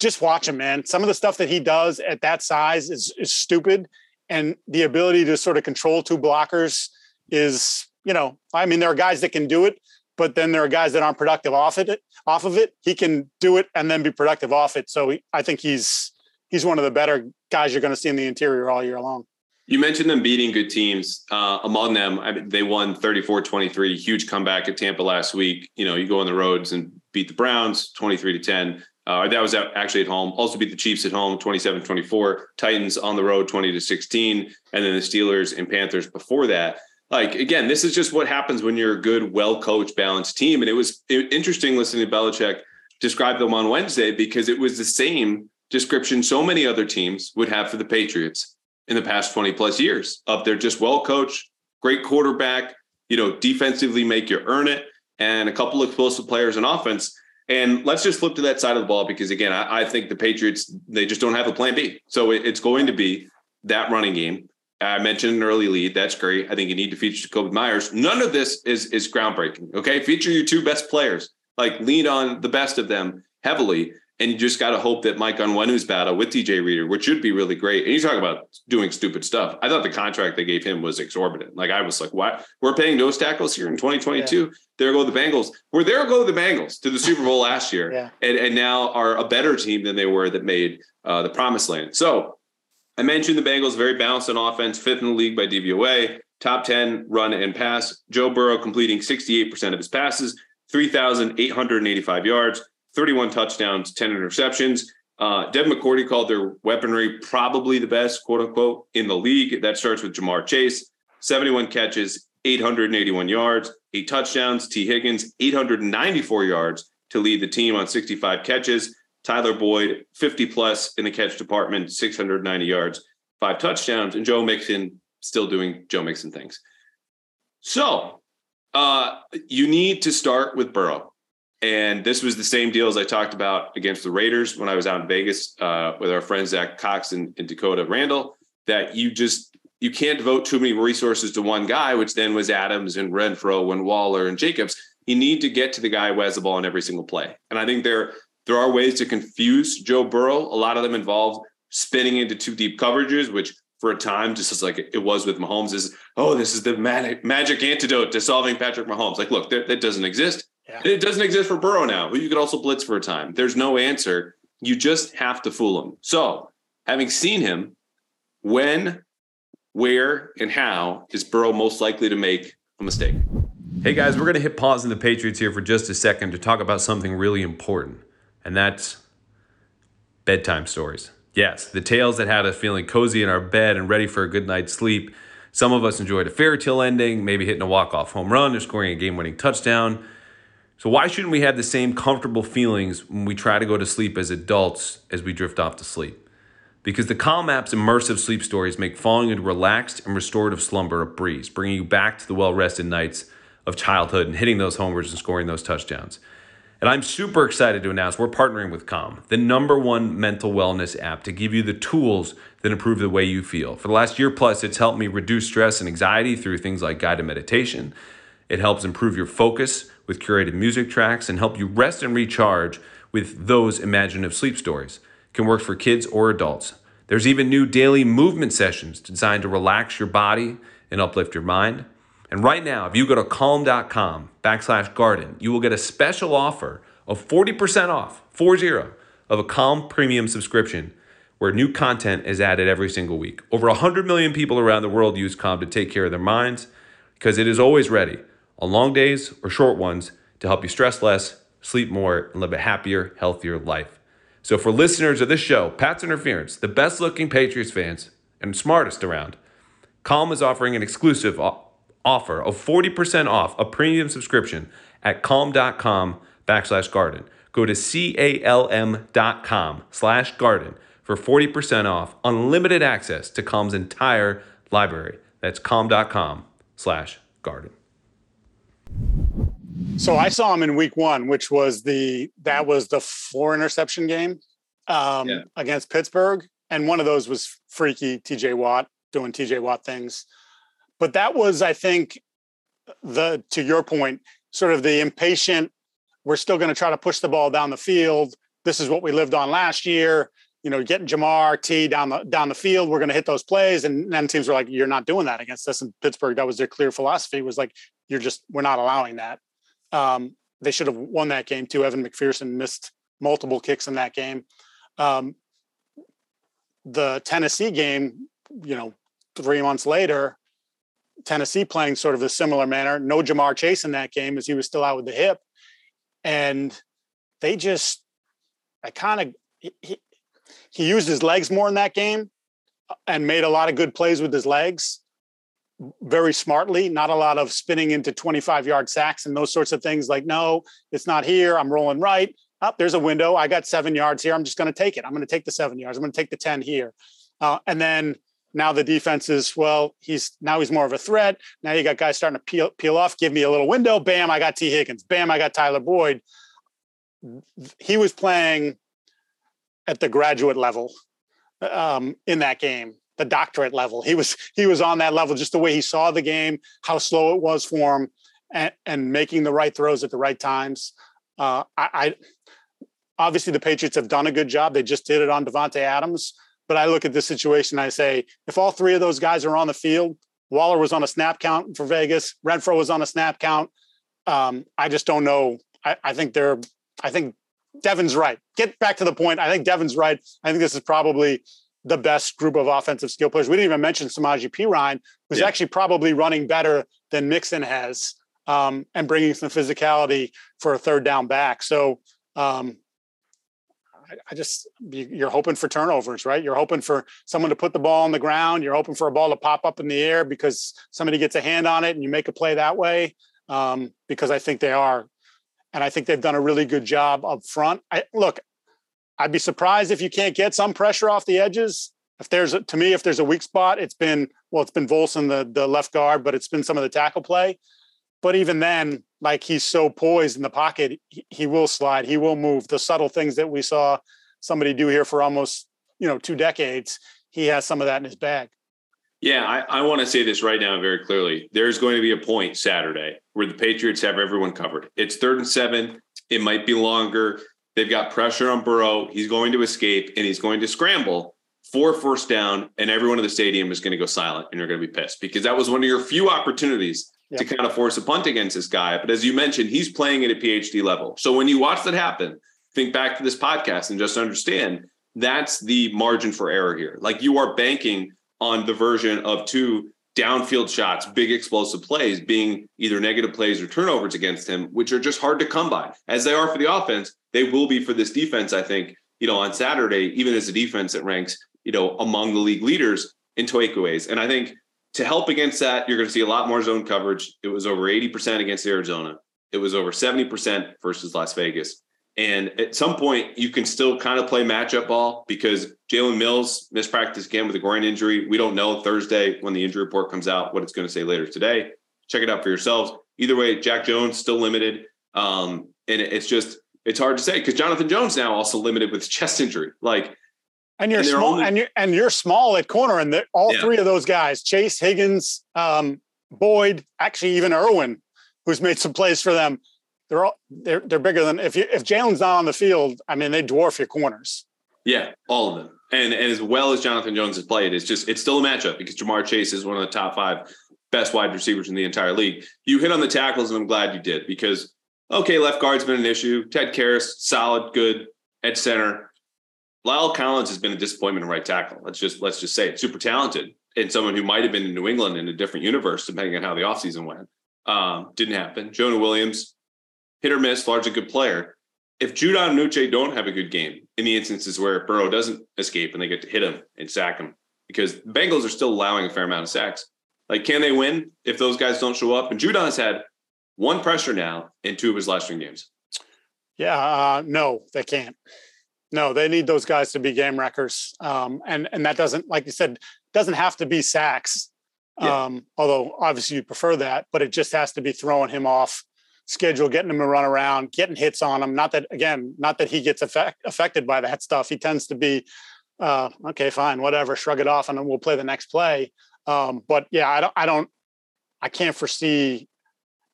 just watch him, man. Some of the stuff that he does at that size is is stupid, and the ability to sort of control two blockers is you know I mean there are guys that can do it, but then there are guys that aren't productive off it off of it. He can do it and then be productive off it. So he, I think he's he's one of the better guys you're going to see in the interior all year long. You mentioned them beating good teams. Uh, among them, I mean, they won 34 23, huge comeback at Tampa last week. You know, you go on the roads and beat the Browns 23 to 10. Uh, that was actually at home. Also beat the Chiefs at home 27 24. Titans on the road 20 to 16. And then the Steelers and Panthers before that. Like, again, this is just what happens when you're a good, well coached, balanced team. And it was interesting listening to Belichick describe them on Wednesday because it was the same description so many other teams would have for the Patriots in the past 20 plus years of they're just well coached, great quarterback, you know, defensively make you earn it, and a couple of explosive players in offense. And let's just flip to that side of the ball because again, I, I think the Patriots they just don't have a plan B. So it, it's going to be that running game. I mentioned an early lead. That's great. I think you need to feature Jakobi Meyers. None of this is is groundbreaking. Okay, feature your two best players. Like lean on the best of them heavily. And you just got to hope that Mike Onwenu's battle with DJ Reader, which should be really great. And you talk about doing stupid stuff. I thought the contract they gave him was exorbitant. Like I was like, what? We're paying nose tackles here in 2022. There go the Bengals. Where there go the Bengals to the Super Bowl last year, Yeah. and and now are a better team than they were that made uh, the promised land. So I mentioned the Bengals very balanced on offense, fifth in the league by DVOA, top 10 run and pass. Joe Burrow completing 68% of his passes, 3,885 yards, 31 touchdowns, 10 interceptions. Uh, Dev McCourty called their weaponry probably the best, quote unquote, in the league. That starts with Ja'Marr Chase, 71 catches, 881 yards, eight touchdowns. Tee Higgins, 894 yards to lead the team on 65 catches. Tyler Boyd, 50 plus in the catch department, 690 yards, five touchdowns, and Joe Mixon still doing Joe Mixon things. So uh, you need to start with Burrow. And this was the same deal as I talked about against the Raiders when I was out in Vegas uh, with our friends Zack Cox and, and Dakota Randall. that you just you can't devote too many resources to one guy, which then was Adams and Renfrow and Waller and Jacobs. You need to get to the guy who has the ball in every single play. And I think there there are ways to confuse Joe Burrow. A lot of them involve spinning into two deep coverages, which for a time, just as like it was with Mahomes, is oh, this is the magic, magic antidote to solving Patrick Mahomes. Like, look, that doesn't exist. Yeah. It doesn't exist for Burrow now, but you could also blitz for a time. There's no answer. You just have to fool him. So, having seen him, when, where, and how is Burrow most likely to make a mistake? Hey guys, we're going to hit pause in the Patriots here for just a second to talk about something really important, and that's bedtime stories. Yes, the tales that had us feeling cozy in our bed and ready for a good night's sleep. Some of us enjoyed a fairy tale ending, maybe hitting a walk-off home run or scoring a game-winning touchdown. So why shouldn't we have the same comfortable feelings when we try to go to sleep as adults as we drift off to sleep? Because the Calm app's immersive sleep stories make falling into relaxed and restorative slumber a breeze, bringing you back to the well-rested nights of childhood and hitting those homers and scoring those touchdowns. And I'm super excited to announce we're partnering with Calm, the number one mental wellness app, to give you the tools that improve the way you feel. For the last year plus, it's helped me reduce stress and anxiety through things like guided meditation. It helps improve your focus with curated music tracks and help you rest and recharge with those imaginative sleep stories. It can work for kids or adults. There's even new daily movement sessions designed to relax your body and uplift your mind. And right now, if you go to calm.com backslash garden, you will get a special offer of 40% off, 40, of a Calm premium subscription where new content is added every single week. Over 100 million people around the world use Calm to take care of their minds because it is always ready on long days or short ones to help you stress less, sleep more, and live a happier, healthier life. So, for listeners of this show, Pats Interference, the best looking Patriots fans and smartest around, Calm is offering an exclusive offer of 40% off a premium subscription at calm.com backslash garden. Go to C-A-L-M.com slash garden for 40% off unlimited access to Calm's entire library. That's calm.com slash garden. So I saw him in week one, which was the that was the four interception game um, yeah. against Pittsburgh. And one of those was freaky TJ Watt doing TJ Watt things. But that was, I think, the to your point, sort of the impatient. We're still going to try to push the ball down the field. This is what we lived on last year. You know, getting Ja'Marr T down the down the field. We're going to hit those plays, and then teams were like, "You're not doing that against us." In Pittsburgh, that was their clear philosophy. Was like, "You're just we're not allowing that." Um, they should have won that game too. Evan McPherson missed multiple kicks in that game. Um, the Tennessee game, you know, three months later, Tennessee playing sort of a similar manner. No Ja'Marr Chase in that game as he was still out with the hip. And they just, I kind of, he, he used his legs more in that game uh, and made a lot of good plays with his legs very smartly, not a lot of spinning into 25 yard sacks and those sorts of things like, no, it's not here. I'm rolling right. Up oh, there's a window. I got seven yards here. I'm just going to take it. I'm going to take the seven yards. I'm going to take the 10 here. Uh, and then now the defense is well he's now he's more of a threat now you got guys starting to peel, peel off give me a little window bam i got tee higgins bam i got tyler boyd he was playing at the graduate level um, in that game the doctorate level he was he was on that level just the way he saw the game how slow it was for him and, and making the right throws at the right times uh, I, I obviously the patriots have done a good job they just did it on Davante Adams but I look at this situation, I say, if all three of those guys are on the field, Waller was on a snap count for Vegas, Renfrow was on a snap count. Um, I just don't know. I, I think they're, I think Devin's right. Get back to the point. I think Devin's right. I think this is probably the best group of offensive skill players. We didn't even mention Samaje Perine, who's yeah. actually probably running better than Mixon has um, and bringing some physicality for a third down back. So um, I just you're hoping for turnovers, right? You're hoping for someone to put the ball on the ground. You're hoping for a ball to pop up in the air because somebody gets a hand on it and you make a play that way. Um, because I think they are, and I think they've done a really good job up front. I look, I'd be surprised if you can't get some pressure off the edges. If there's to me, if there's a weak spot, it's been well, it's been Volson the the left guard, but it's been some of the tackle play. But even then, like he's so poised in the pocket, he, he will slide, he will move. The subtle things that we saw somebody do here for almost you know two decades, he has some of that in his bag. Yeah, I, I want to say this right now very clearly. There's going to be a point Saturday where the Patriots have everyone covered. It's third and seven. It might be longer. They've got pressure on Burrow. He's going to escape and he's going to scramble for first down, and everyone in the stadium is going to go silent and you're going to be pissed because that was one of your few opportunities yep. to kind of force a punt against this guy. But as you mentioned, he's playing at a PhD level. So when you watch that happen, think back to this podcast and just understand that's the margin for error here. Like you are banking on the version of two downfield shots, big explosive plays being either negative plays or turnovers against him, which are just hard to come by. As they are for the offense, they will be for this defense, I think, you know, on Saturday, even as a defense that ranks, you know, among the league leaders in takeaways. And I think to help against that, you're going to see a lot more zone coverage. It was over 80% against Arizona. It was over 70% versus Las Vegas. And at some point, you can still kind of play matchup ball because Jalen Mills missed practice again with a groin injury. We don't know Thursday when the injury report comes out what it's going to say later today. Check it out for yourselves. Either way, Jack Jones still limited. Um, and it's just, it's hard to say because Jonathan Jones now also limited with chest injury. Like, and you're and small, only, and you're and you're small at corner, and all yeah. three of those guys, Chase Higgins, um, Boyd, actually even Irwin, who's made some plays for them they're all they're they're bigger than if you if Jalen's not on the field, I mean they dwarf your corners. Yeah, all of them. And, and as well as Jonathan Jones has played, it's just it's still a matchup because Ja'Marr Chase is one of the top five best wide receivers in the entire league. You hit on the tackles, and I'm glad you did because okay, left guard's been an issue. Ted Karras, solid, good at center. La'el Collins has been a disappointment in right tackle. Let's just let's just say it. Super talented and someone who might have been in New England in a different universe, depending on how the offseason went. Um, didn't happen. Jonah Williams, hit or miss, largely good player. If Judon and Uche don't have a good game in the instances where Burrow doesn't escape and they get to hit him and sack him, because the Bengals are still allowing a fair amount of sacks. Like, can they win if those guys don't show up? And Judon has had one pressure now in two of his last three games. Yeah, uh, no, they can't. No, they need those guys to be game wreckers, um, and and that doesn't, like you said, doesn't have to be sacks. Yeah. Um, although obviously you prefer that, but it just has to be throwing him off schedule, getting him to run around, getting hits on him. Not that again, not that he gets affect, affected by that stuff. He tends to be uh, okay, fine, whatever, shrug it off, and then we'll play the next play. Um, but yeah, I don't, I don't, I can't foresee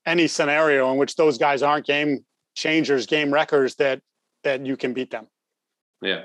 any scenario in which those guys aren't game changers, game wreckers that that you can beat them. Yeah.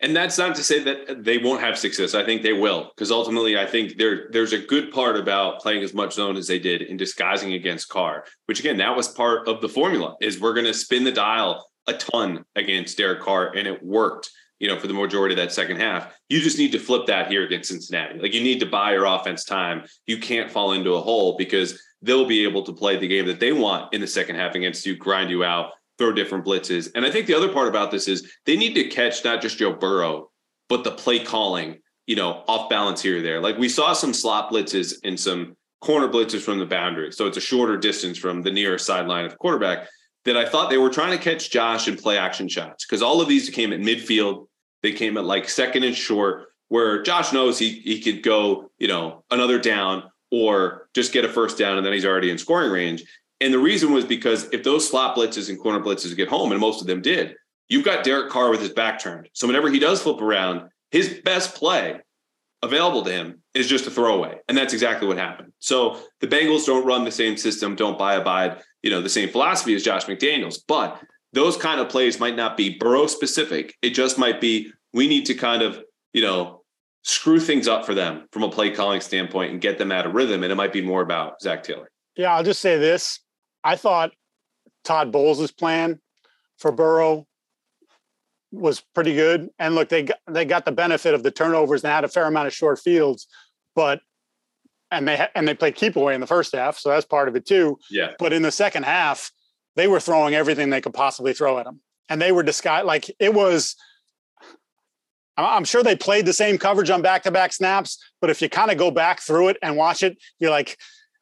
And that's not to say that they won't have success. I think they will, because ultimately, I think there there's a good part about playing as much zone as they did in disguising against Carr, which again, that was part of the formula. Is we're going to spin the dial a ton against Derek Carr, and it worked. You know, for the majority of that second half, you just need to flip that here against Cincinnati. Like you need to buy your offense time. You can't fall into a hole because they'll be able to play the game that they want in the second half against you, grind you out, throw different blitzes. And I think the other part about this is they need to catch not just Joe Burrow, but the play calling, you know, off balance here or there. Like we saw some slot blitzes and some corner blitzes from the boundary. So it's a shorter distance from the nearest sideline of the quarterback that I thought they were trying to catch Josh and play action shots because all of these came at midfield. They came at like second and short where Josh knows he he could go, you know, another down or just get a first down and then he's already in scoring range. And the reason was because if those slot blitzes and corner blitzes get home, and most of them did, you've got Derek Carr with his back turned. So whenever he does flip around, his best play available to him is just a throwaway. And that's exactly what happened. So the Bengals don't run the same system, don't buy abide, you know, the same philosophy as Josh McDaniels. But those kind of plays might not be Burrow specific. It just might be we need to kind of, you know, screw things up for them from a play calling standpoint and get them out of rhythm. And it might be more about Zac Taylor. Yeah, I'll just say this. I thought Todd Bowles' plan for Burrow was pretty good. And look, they got, they got the benefit of the turnovers and had a fair amount of short fields, but and they and they played keep away in the first half, so that's part of it too. Yeah. But in the second half, they were throwing everything they could possibly throw at them, and they were disguised like it was. I'm sure they played the same coverage on back to back snaps, but if you kind of go back through it and watch it, you're like,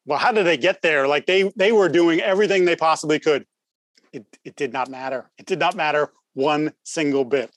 well, how did they get there? Like they they were doing everything they possibly could. It it did not matter. It did not matter one single bit.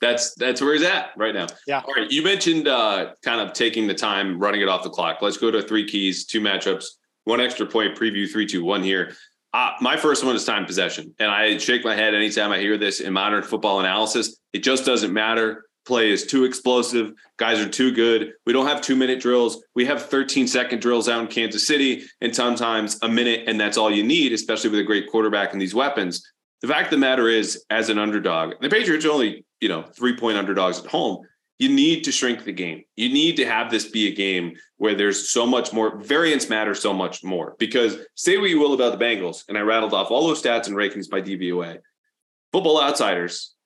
That's that's where he's at right now. Yeah. All right. You mentioned uh, kind of taking the time, running it off the clock. Let's go to three keys, two matchups, one extra point preview, three, two, one here. Uh, my first one is time possession, and I shake my head anytime I hear this in modern football analysis. It just doesn't matter play is too explosive. Guys are too good. We don't have two minute drills. We have 13 second drills out in Kansas City, and sometimes a minute, and that's all you need, especially with a great quarterback and these weapons. The fact of the matter is, as an underdog, the Patriots are only, you know, three point underdogs at home. You need to shrink the game. You need to have this be a game where there's so much more variance matters so much more. Because say what you will about the Bengals, and I rattled off all those stats and rankings by DVOA. Football Outsiders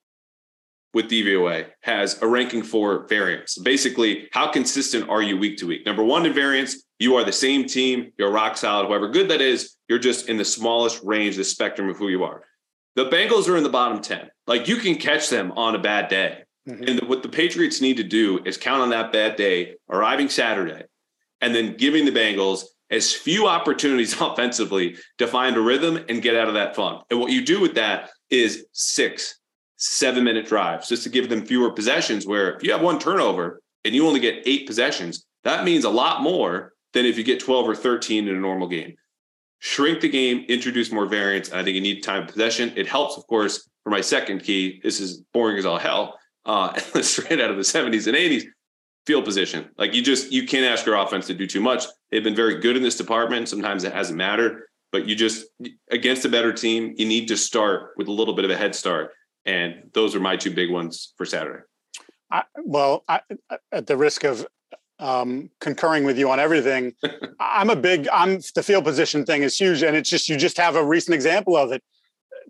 with DVOA has a ranking for variance. Basically, how consistent are you week to week? Number one in variance, you are the same team, you're rock solid, however good that is, you're just in the smallest range, the spectrum of who you are. The Bengals are in the bottom 10. Like you can catch them on a bad day. Mm-hmm. And the, what the Patriots need to do is count on that bad day arriving Saturday and then giving the Bengals as few opportunities offensively to find a rhythm and get out of that funk. And what you do with that is six, seven minute drives just to give them fewer possessions. Where if you have one turnover and you only get eight possessions, that means a lot more than if you get 12 or 13 in a normal game. Shrink the game, introduce more variance. I think you need time possession. It helps, of course, for my second key. This is boring as all hell. Uh, straight out of the 70s and 80s, field position. Like you just you can't ask your offense to do too much. They've been very good in this department. Sometimes it hasn't mattered but you just against a better team, you need to start with a little bit of a head start. And those are my two big ones for Saturday. I, well, I, at the risk of um, concurring with you on everything, I'm a big. I'm the field position thing is huge, and it's just you just have a recent example of it.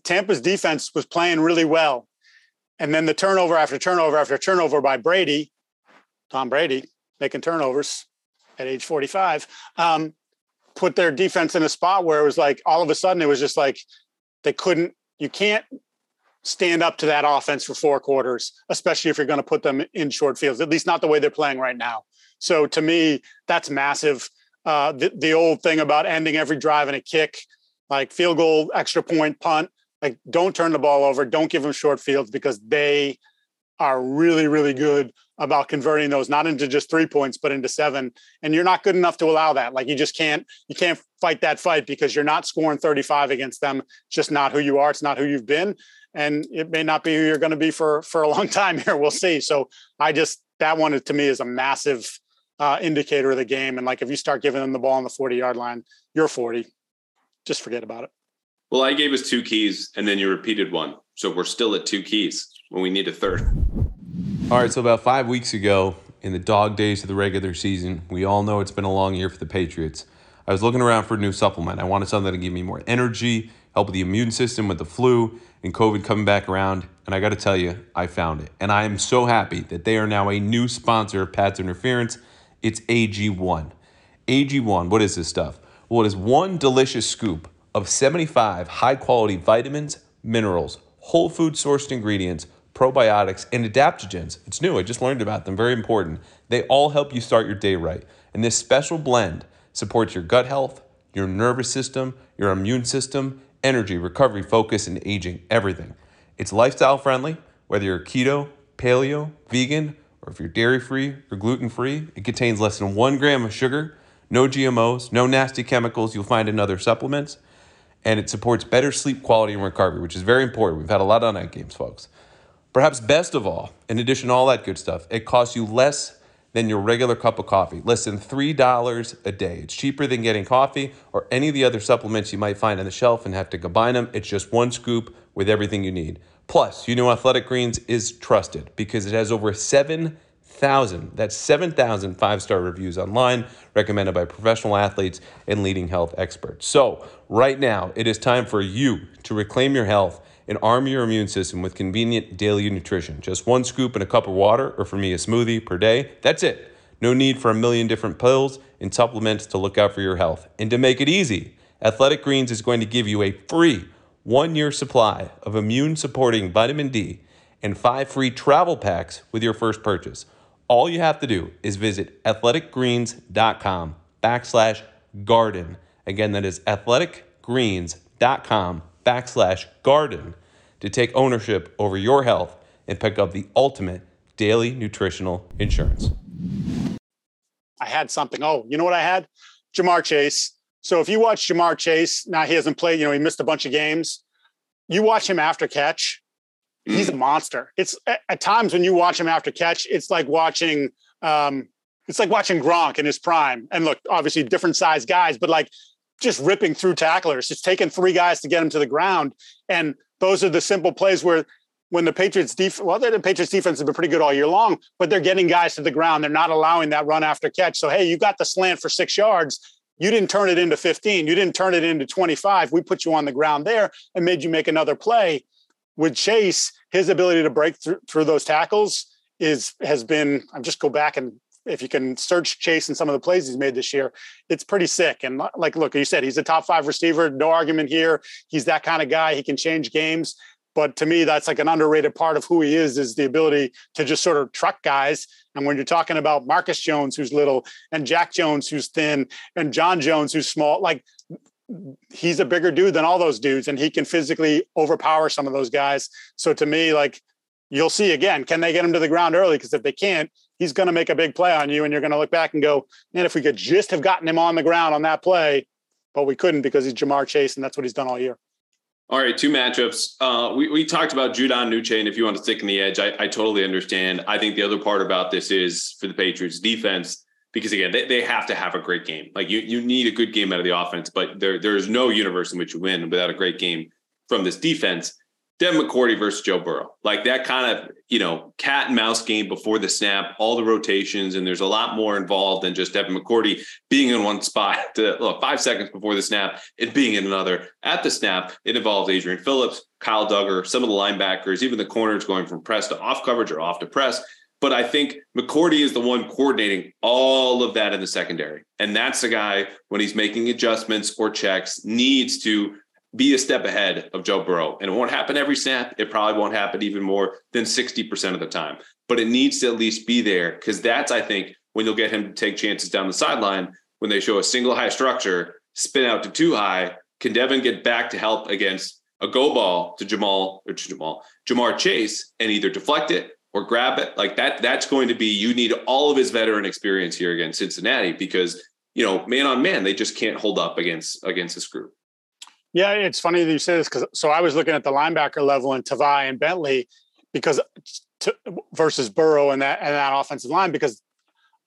Tampa's defense was playing really well, and then the turnover after turnover after turnover by Brady, Tom Brady making turnovers at age 45. Um, put their defense in a spot where it was like all of a sudden it was just like they couldn't you can't stand up to that offense for four quarters especially if you're going to put them in short fields at least not the way they're playing right now. So to me that's massive. Uh, the, the old thing about ending every drive in a kick like field goal extra point punt like don't turn the ball over don't give them short fields because they are really really good about converting those not into just three points but into seven. And you're not good enough to allow that. Like you just can't you can't fight that fight because you're not scoring 35 against them it's just not who you are. It's not who you've been. And it may not be who you're going to be for for a long time here. We'll see. So i just that one to me is a massive uh, indicator of the game. And like if you start giving them the ball on the 40 yard line you're 40 just forget about it. Well i gave us two keys and then you repeated one. So we're still at two keys when we need a third all right, so about five weeks ago, in the dog days of the regular season, we all know it's been a long year for the Patriots. I was looking around for a new supplement. I wanted something to give me more energy, help the immune system with the flu and COVID coming back around. And I got to tell you, I found it. And I am so happy that they are now a new sponsor of Pats Interference. It's AG1. AG1, what is this stuff? Well, it is one delicious scoop of 75 high quality vitamins, minerals, whole food sourced ingredients probiotics, and adaptogens. It's new, I just learned about them, very important. They all help you start your day right. And this special blend supports your gut health, your nervous system, your immune system, energy, recovery, focus, and aging, everything. It's lifestyle friendly, whether you're keto, paleo, vegan, or if you're dairy free or gluten free. It contains less than one gram of sugar, no GMOs, no nasty chemicals you'll find in other supplements, and it supports better sleep quality and recovery, which is very important. We've had a lot of night games, folks. Perhaps best of all, in addition to all that good stuff, it costs you less than your regular cup of coffee, less than $3 a day. It's cheaper than getting coffee or any of the other supplements you might find on the shelf and have to combine them. It's just one scoop with everything you need. Plus, you know Athletic Greens is trusted because it has over 7,000, that's 7,000 five star reviews online, recommended by professional athletes and leading health experts. So, right now, it is time for you to reclaim your health and arm your immune system with convenient daily nutrition. Just one scoop and a cup of water, or for me, a smoothie per day. That's it. No need for a million different pills and supplements to look out for your health. And to make it easy, Athletic Greens is going to give you a free one year supply of immune supporting vitamin D and five free travel packs with your first purchase. All you have to do is visit athleticgreens.com backslash garden. Again, that is athleticgreens.com backslash garden to take ownership over your health and pick up the ultimate daily nutritional insurance. I had something. Oh, you know what I had? Ja'Marr Chase. So if you watch Ja'Marr Chase, now he hasn't played, you know, he missed a bunch of games. You watch him after catch. he's a Mm. monster. It's at, at times when you watch him after catch, it's like watching um, it's like watching Gronk in his prime. And look, obviously different size guys, but like just ripping through tacklers. It's taking three guys to get him to the ground. And those are the simple plays where when the Patriots defense, well, the Patriots defense has been pretty good all year long, but they're getting guys to the ground. They're not allowing that run after catch. So, hey, you got the slant for six yards. You didn't turn it into 15. You didn't turn it into 25. We put you on the ground there and made you make another play. With Chase, his ability to break through, through those tackles is has been. I'm just go back and if you can search Chase and some of the plays he's made this year, it's pretty sick. And like, look, you said he's a top five receiver. No argument here. He's that kind of guy. He can change games. But to me, that's like an underrated part of who he is, is the ability to just sort of truck guys. And when you're talking about Marcus Jones, who's little, and Jack Jones, who's thin, and John Jones, who's small, like he's a bigger dude than all those dudes, and he can physically overpower some of those guys. So to me, like you'll see again, can they get him to the ground early? Because if they can't, he's going to make a big play on you, and you're going to look back and go, man, if we could just have gotten him on the ground on that play, but we couldn't because he's Ja'Marr Chase, and that's what he's done all year. All right, two matchups. Uh, we, we talked about Judon Nuche, and if you want to stick in the edge, I, I totally understand. I think the other part about this is for the Patriots defense, because again, they, they have to have a great game. Like you, you need a good game out of the offense, but there there is no universe in which you win without a great game from this defense. Devin McCourty versus Joe Burrow, like that kind of you know cat and mouse game before the snap, all the rotations, and there's a lot more involved than just Devin McCourty being in one spot to look, five seconds before the snap and being in another at the snap. It involves Adrian Phillips, Kyle Dugger, some of the linebackers, even the corners going from press to off coverage or off to press. But I think McCourty is the one coordinating all of that in the secondary. And that's the guy, when he's making adjustments or checks, needs to be a step ahead of Joe Burrow. And it won't happen every snap. It probably won't happen even more than 60% of the time. But it needs to at least be there because that's, I think, when you'll get him to take chances down the sideline when they show a single high structure, spin out to too high. Can Devin get back to help against a go ball to Jamal or to Jamal, Ja'Marr Chase and either deflect it or grab it like that? That's going to be, you need all of his veteran experience here against Cincinnati because, you know, man on man, they just can't hold up against, against this group. Yeah, it's funny that you say this because so I was looking at the linebacker level in Tavai and Bentley because to, versus Burrow and that and that offensive line because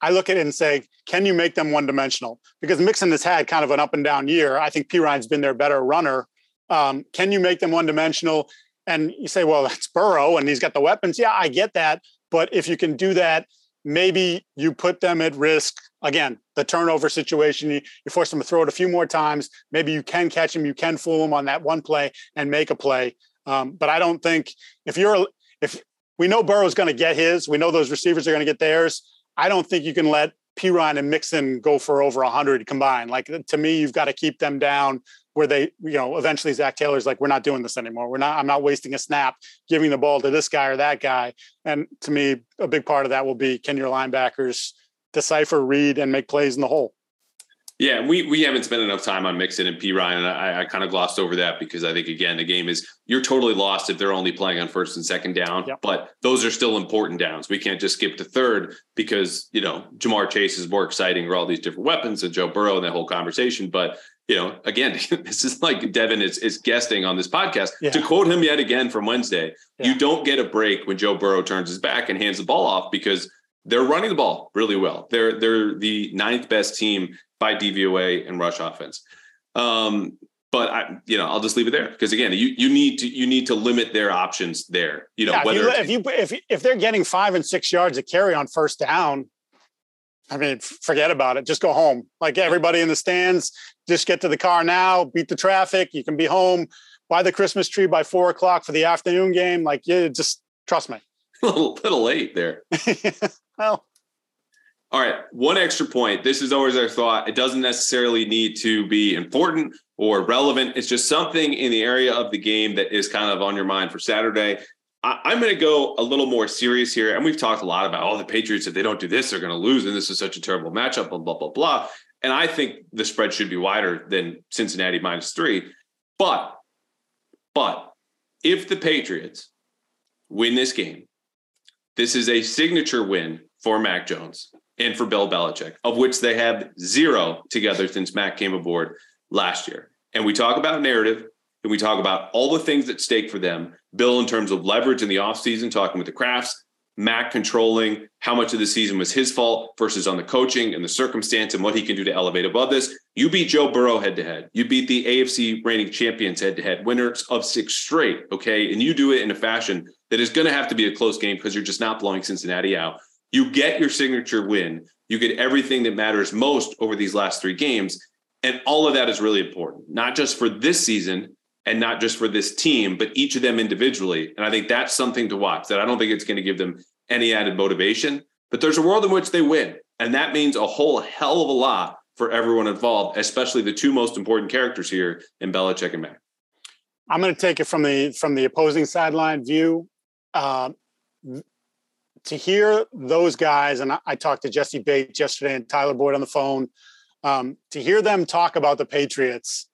I look at it and say, can you make them one dimensional? Because Mixon has had kind of an up and down year. I think Perine's been their better runner. Um, can you make them one dimensional? And you say, well, that's Burrow and he's got the weapons. Yeah, I get that. But if you can do that, maybe you put them at risk again the turnover situation you, force them to throw it a few more times maybe you can catch them you can fool them on that one play and make a play um, but i don't think if you're if we know burrow's going to get his we know those receivers are going to get theirs i don't think you can let perine and mixon go for over 100 combined like to me you've got to keep them down where they, you know, eventually Zac Taylor's like, we're not doing this anymore. We're not, I'm not wasting a snap giving the ball to this guy or that guy. And to me, a big part of that will be can your linebackers decipher, read, and make plays in the hole? Yeah, we we haven't spent enough time on Mixon and Perine. And I, I kind of glossed over that because I think again the game is you're totally lost if they're only playing on first and second down. Yep. But those are still important downs. We can't just skip to third because you know Ja'Marr Chase is more exciting or all these different weapons and Joe Burrow and that whole conversation. But you know, again, this is like Devin is is guesting on this podcast. Yeah. To quote him yet again from Wednesday, Yeah. you don't get a break when Joe Burrow turns his back and hands the ball off because they're running the ball really well. They're they're the ninth best team by DVOA and rush offense. Um, but I, you know, I'll just leave it there because again, you you need to you need to limit their options there. You know, yeah, whether if you, if you if if they're getting five and six yards of carry on first down, I mean, forget about it. Just go home. Like everybody in the stands, just get to the car now. Beat the traffic. You can be home by the Christmas tree by four o'clock for the afternoon game. Like, yeah, just trust me. a little, little late there. well, All right, one extra point. This is always our thought. It doesn't necessarily need to be important or relevant. It's just something in the area of the game that is kind of on your mind for Saturday. I, I'm going to go a little more serious here. And we've talked a lot about, oh, the Patriots, if they don't do this, they're going to lose. And this is such a terrible matchup, blah, blah, blah, blah. And I think the spread should be wider than Cincinnati minus three. But, but if the Patriots win this game, this is a signature win for Mac Jones and for Bill Belichick, of which they have zero together since Mac came aboard last year. And we talk about narrative. and we talk about all the things at stake for them, Bill in terms of leverage in the offseason, talking with the Krafts, Mac controlling how much of the season was his fault versus on the coaching and the circumstance and what he can do to elevate above this. You beat Joe Burrow head to head. You beat the AFC reigning champions head to head, winners of six straight. Okay. And you do it in a fashion that is going to have to be a close game because you're just not blowing Cincinnati out. You get your signature win. You get everything that matters most over these last three games. And all of that is really important, not just for this season, and not just for this team, but each of them individually. And I think that's something to watch that I don't think it's going to give them any added motivation. But there's a world in which they win. And that means a whole hell of a lot for everyone involved, especially the two most important characters here in Belichick and Mac. I'm going to take it from the from the opposing sideline view. Uh, to hear those guys, and I, I, talked to Jessie Bates yesterday and Tyler Boyd on the phone. Um, to hear them talk about the Patriots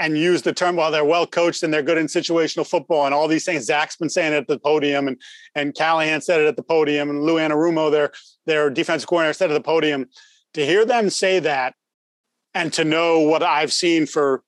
and use the term, well, they're well coached and they're good in situational football and all these things. Zac's been saying it at the podium and and Callahan said it at the podium and Lou Anarumo, their their defensive coordinator, said at the podium. To hear them say that and to know what I've seen for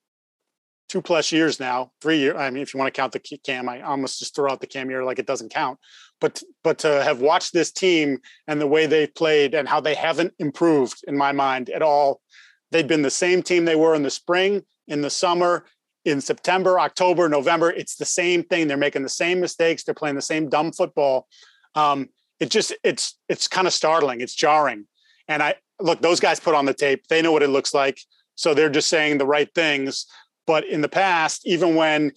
two plus years now, three years. I mean, if you want to count the cam, I almost just throw out the cam year like it doesn't count. But but to have watched this team and the way they've played and how they haven't improved in my mind at all. They've been the same team they were in the spring in the summer, in September, October, November. It's the same thing. They're making the same mistakes. They're playing the same dumb football. Um, it just it's it's kind of startling. It's jarring. And I look, those guys put on the tape. They know what it looks like. So they're just saying the right things. But in the past, even when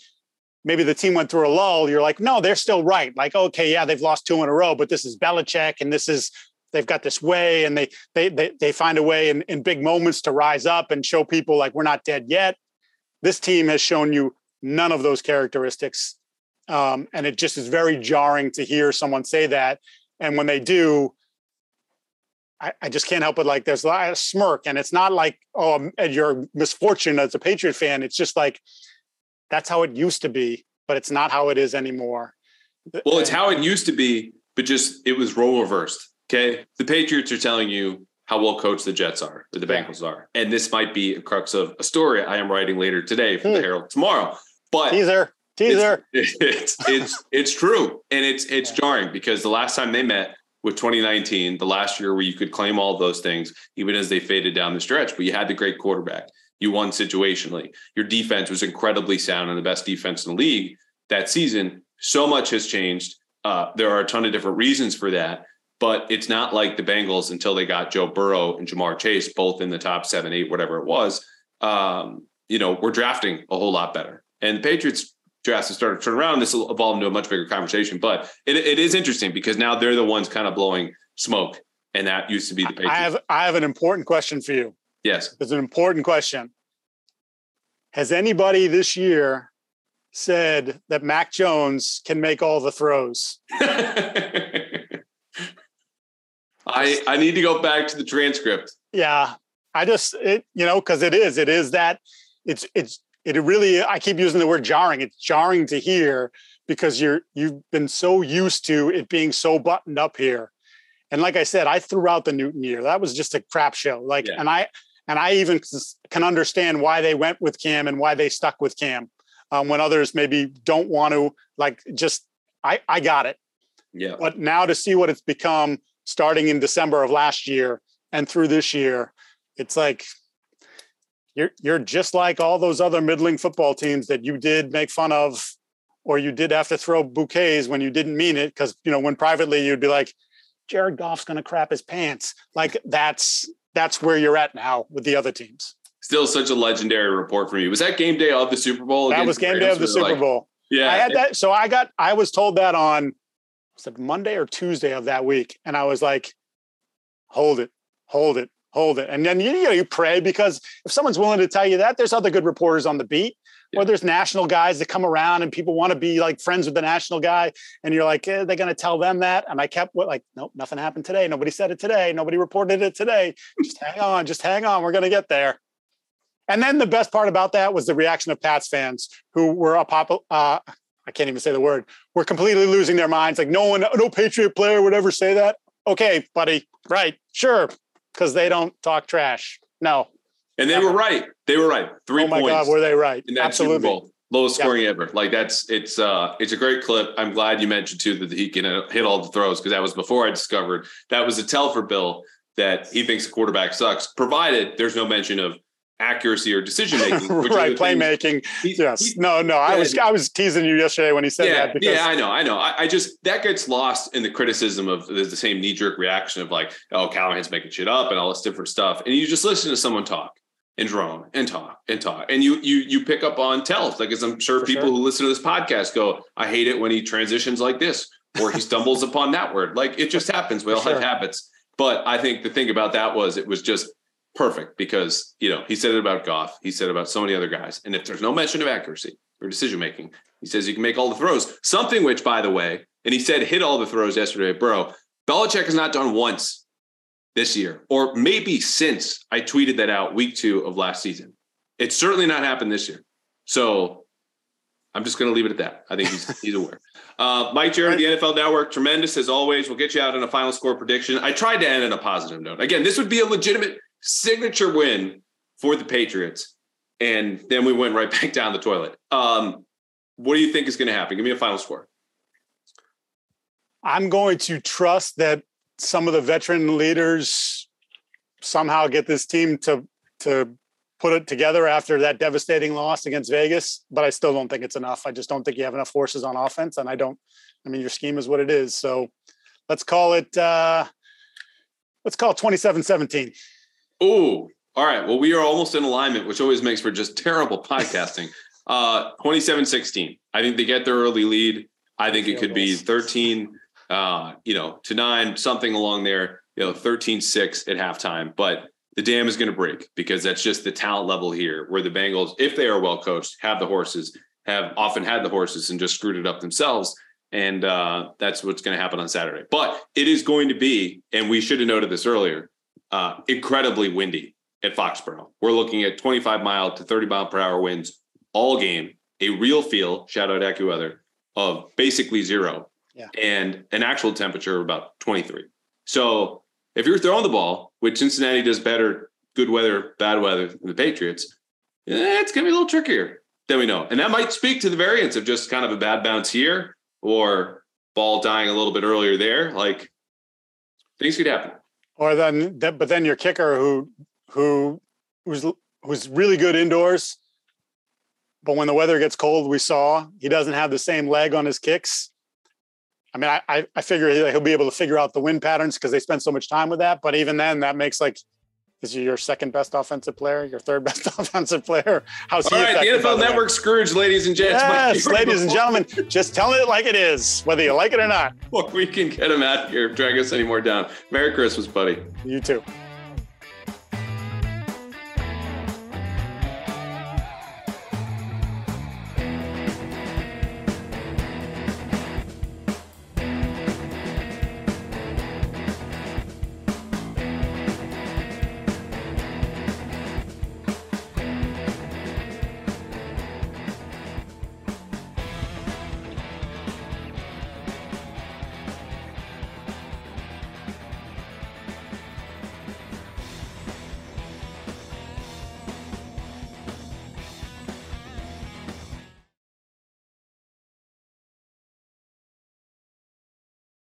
maybe the team went through a lull, you're like, no, they're still right. Like, okay, yeah, they've lost two in a row, but this is Belichick and this is they've got this way and they they they, they find a way in, in big moments to rise up and show people like we're not dead yet this team has shown you none of those characteristics um, and it just is very jarring to hear someone say that and when they do I, I just can't help but like there's a smirk and it's not like oh and your misfortune as a patriot fan it's just like that's how it used to be but it's not how it is anymore well it's how it used to be but just it was role reversed Okay. The Patriots are telling you how well coached the Jets are, or the Bengals yeah. are. And this might be a crux of a story I am writing later today for hmm. the Herald tomorrow. But teaser, teaser. It's, it's, it's, it's true. And it's, it's yeah. jarring because the last time they met with 2019, the last year where you could claim all those things, even as they faded down the stretch, but you had the great quarterback. You won situationally. Your defense was incredibly sound and the best defense in the league that season. So much has changed. Uh, there are a ton of different reasons for that. But it's not like the Bengals until they got Joe Burrow and Ja'Marr Chase both in the top seven, eight, whatever it was. Um, you know, we're drafting a whole lot better. And the Patriots drafts have started to turn around. This will evolve into a much bigger conversation. But it, it is interesting because now they're the ones kind of blowing smoke. And that used to be the Patriots. I have I have an important question for you. Yes. It's an important question. Has anybody this year said that Mac Jones can make all the throws? I I need to go back to the transcript. Yeah, I just it you know because it is it is that it's it's it really I keep using the word jarring. It's jarring to hear because you're you've been so used to it being so buttoned up here. And like I said, I threw out the Newton year. That was just a crap show. Like, yeah. and I and I even can understand why they went with Cam and why they stuck with Cam um, when others maybe don't want to. Like, just I I got it. Yeah. But now to see what it's become starting in December of last year and through this year, it's like you're you're just like all those other middling football teams that you did make fun of or you did have to throw bouquets when you didn't mean it because you know when privately you'd be like Jared Goff's going to crap his pants like that's that's where you're at now with the other teams still such a legendary report for me was that game day of the Super Bowl that was game day of the Super like, Bowl yeah I had that so I got I was told that on was it Monday or Tuesday of that week? And I was like, hold it, hold it, hold it. And then you, you know, you pray because if someone's willing to tell you that, there's other good reporters on the beat. Yeah. Or there's national guys that come around and people want to be like friends with the national guy, and you're like, eh, they're going to tell them that. And I kept like, nope, nothing happened today. Nobody said it today. Nobody reported it today. Just hang on, just hang on. We're going to get there. And then the best part about that was the reaction of Pats fans who were a pop, uh, I can't even say the word. We're completely losing their minds. Like no one, no Patriot player would ever say that. Okay, buddy. Right. Sure. Because they don't talk trash. No. And they were right. They were right. Three oh my points God, were they right? in that Absolutely. Super Bowl. Lowest scoring ever. Like that's it's uh it's a great clip. I'm glad you mentioned too that he can hit all the throws because that was before I discovered that was a tell for Bill that he thinks the quarterback sucks, provided there's no mention of accuracy or decision making. right, playmaking. Yes. no, no. I was I was teasing you yesterday when he said yeah, that because yeah, I know, I know. I, I, just that gets lost in the criticism of the, the same knee jerk reaction of like, oh, Callahan's making shit up and all this different stuff, and you just listen to someone talk and drone and talk and talk, and you you you pick up on tells. Like, as I'm sure For people sure. who listen to this podcast go, I hate it when he transitions like this or he stumbles upon that word. Like it just happens. We all For have habits. But I think the thing about that was it was just perfect because you know he said it about Goff, he said it about so many other guys, and if there's no mention of accuracy or decision making, he says you can make all the throws. Something which, by the way, and he said hit all the throws yesterday, bro. Belichick has not done once this year, or maybe since I tweeted that out week two of last season. It's certainly not happened this year. So I'm just going to leave it at that. I think he's he's aware. Uh, Mike Giardi, the NFL Network, tremendous as always. We'll get you out in a final score prediction. I tried to end on a positive note. Again, this would be a legitimate signature win for the Patriots, and then we went right back down the toilet. Um, what do you think is going to happen? Give me a final score. I'm going to trust that some of the veteran leaders somehow get this team to to put it together after that devastating loss against Vegas, but I still don't think it's enough. I just don't think you have enough forces on offense and I don't I mean your scheme is what it is. So let's call it uh let's call it 27-17. Oh, all right. Well, we are almost in alignment, which always makes for just terrible podcasting. Uh 27-16. I think they get their early lead. I think it could be 13 uh, you know, to 9, something along there, you know, 13-6 at halftime, but the dam is going to break because that's just the talent level here where the Bengals, if they are well coached, have the horses, have often had the horses and just screwed it up themselves. And uh, that's what's going to happen on Saturday. But it is going to be, and we should have noted this earlier, uh, incredibly windy at Foxborough. We're looking at 25 mile to 30 mile per hour winds all game, a real feel, shout out AccuWeather, of basically zero Yeah. and an actual temperature of about 23. So if you're throwing the ball, which Cincinnati does better, good weather, bad weather than the Patriots, eh, it's going to be a little trickier than we know. And that might speak to the variance of just kind of a bad bounce here or ball dying a little bit earlier there. Like things could happen. Or then but then your kicker who who who's who's really good indoors but when the weather gets cold we saw he doesn't have the same leg on his kicks i mean i i, figure he'll be able to figure out the wind patterns because they spend so much time with that but even then that makes like is he your second best offensive player your third best offensive player how's he All right, the NFL? Network Scrooge, ladies and gents. Yes ladies and gentlemen just telling it like it is whether you like it or not Before we can get him out here, drag us any more down. Merry Christmas, buddy. you too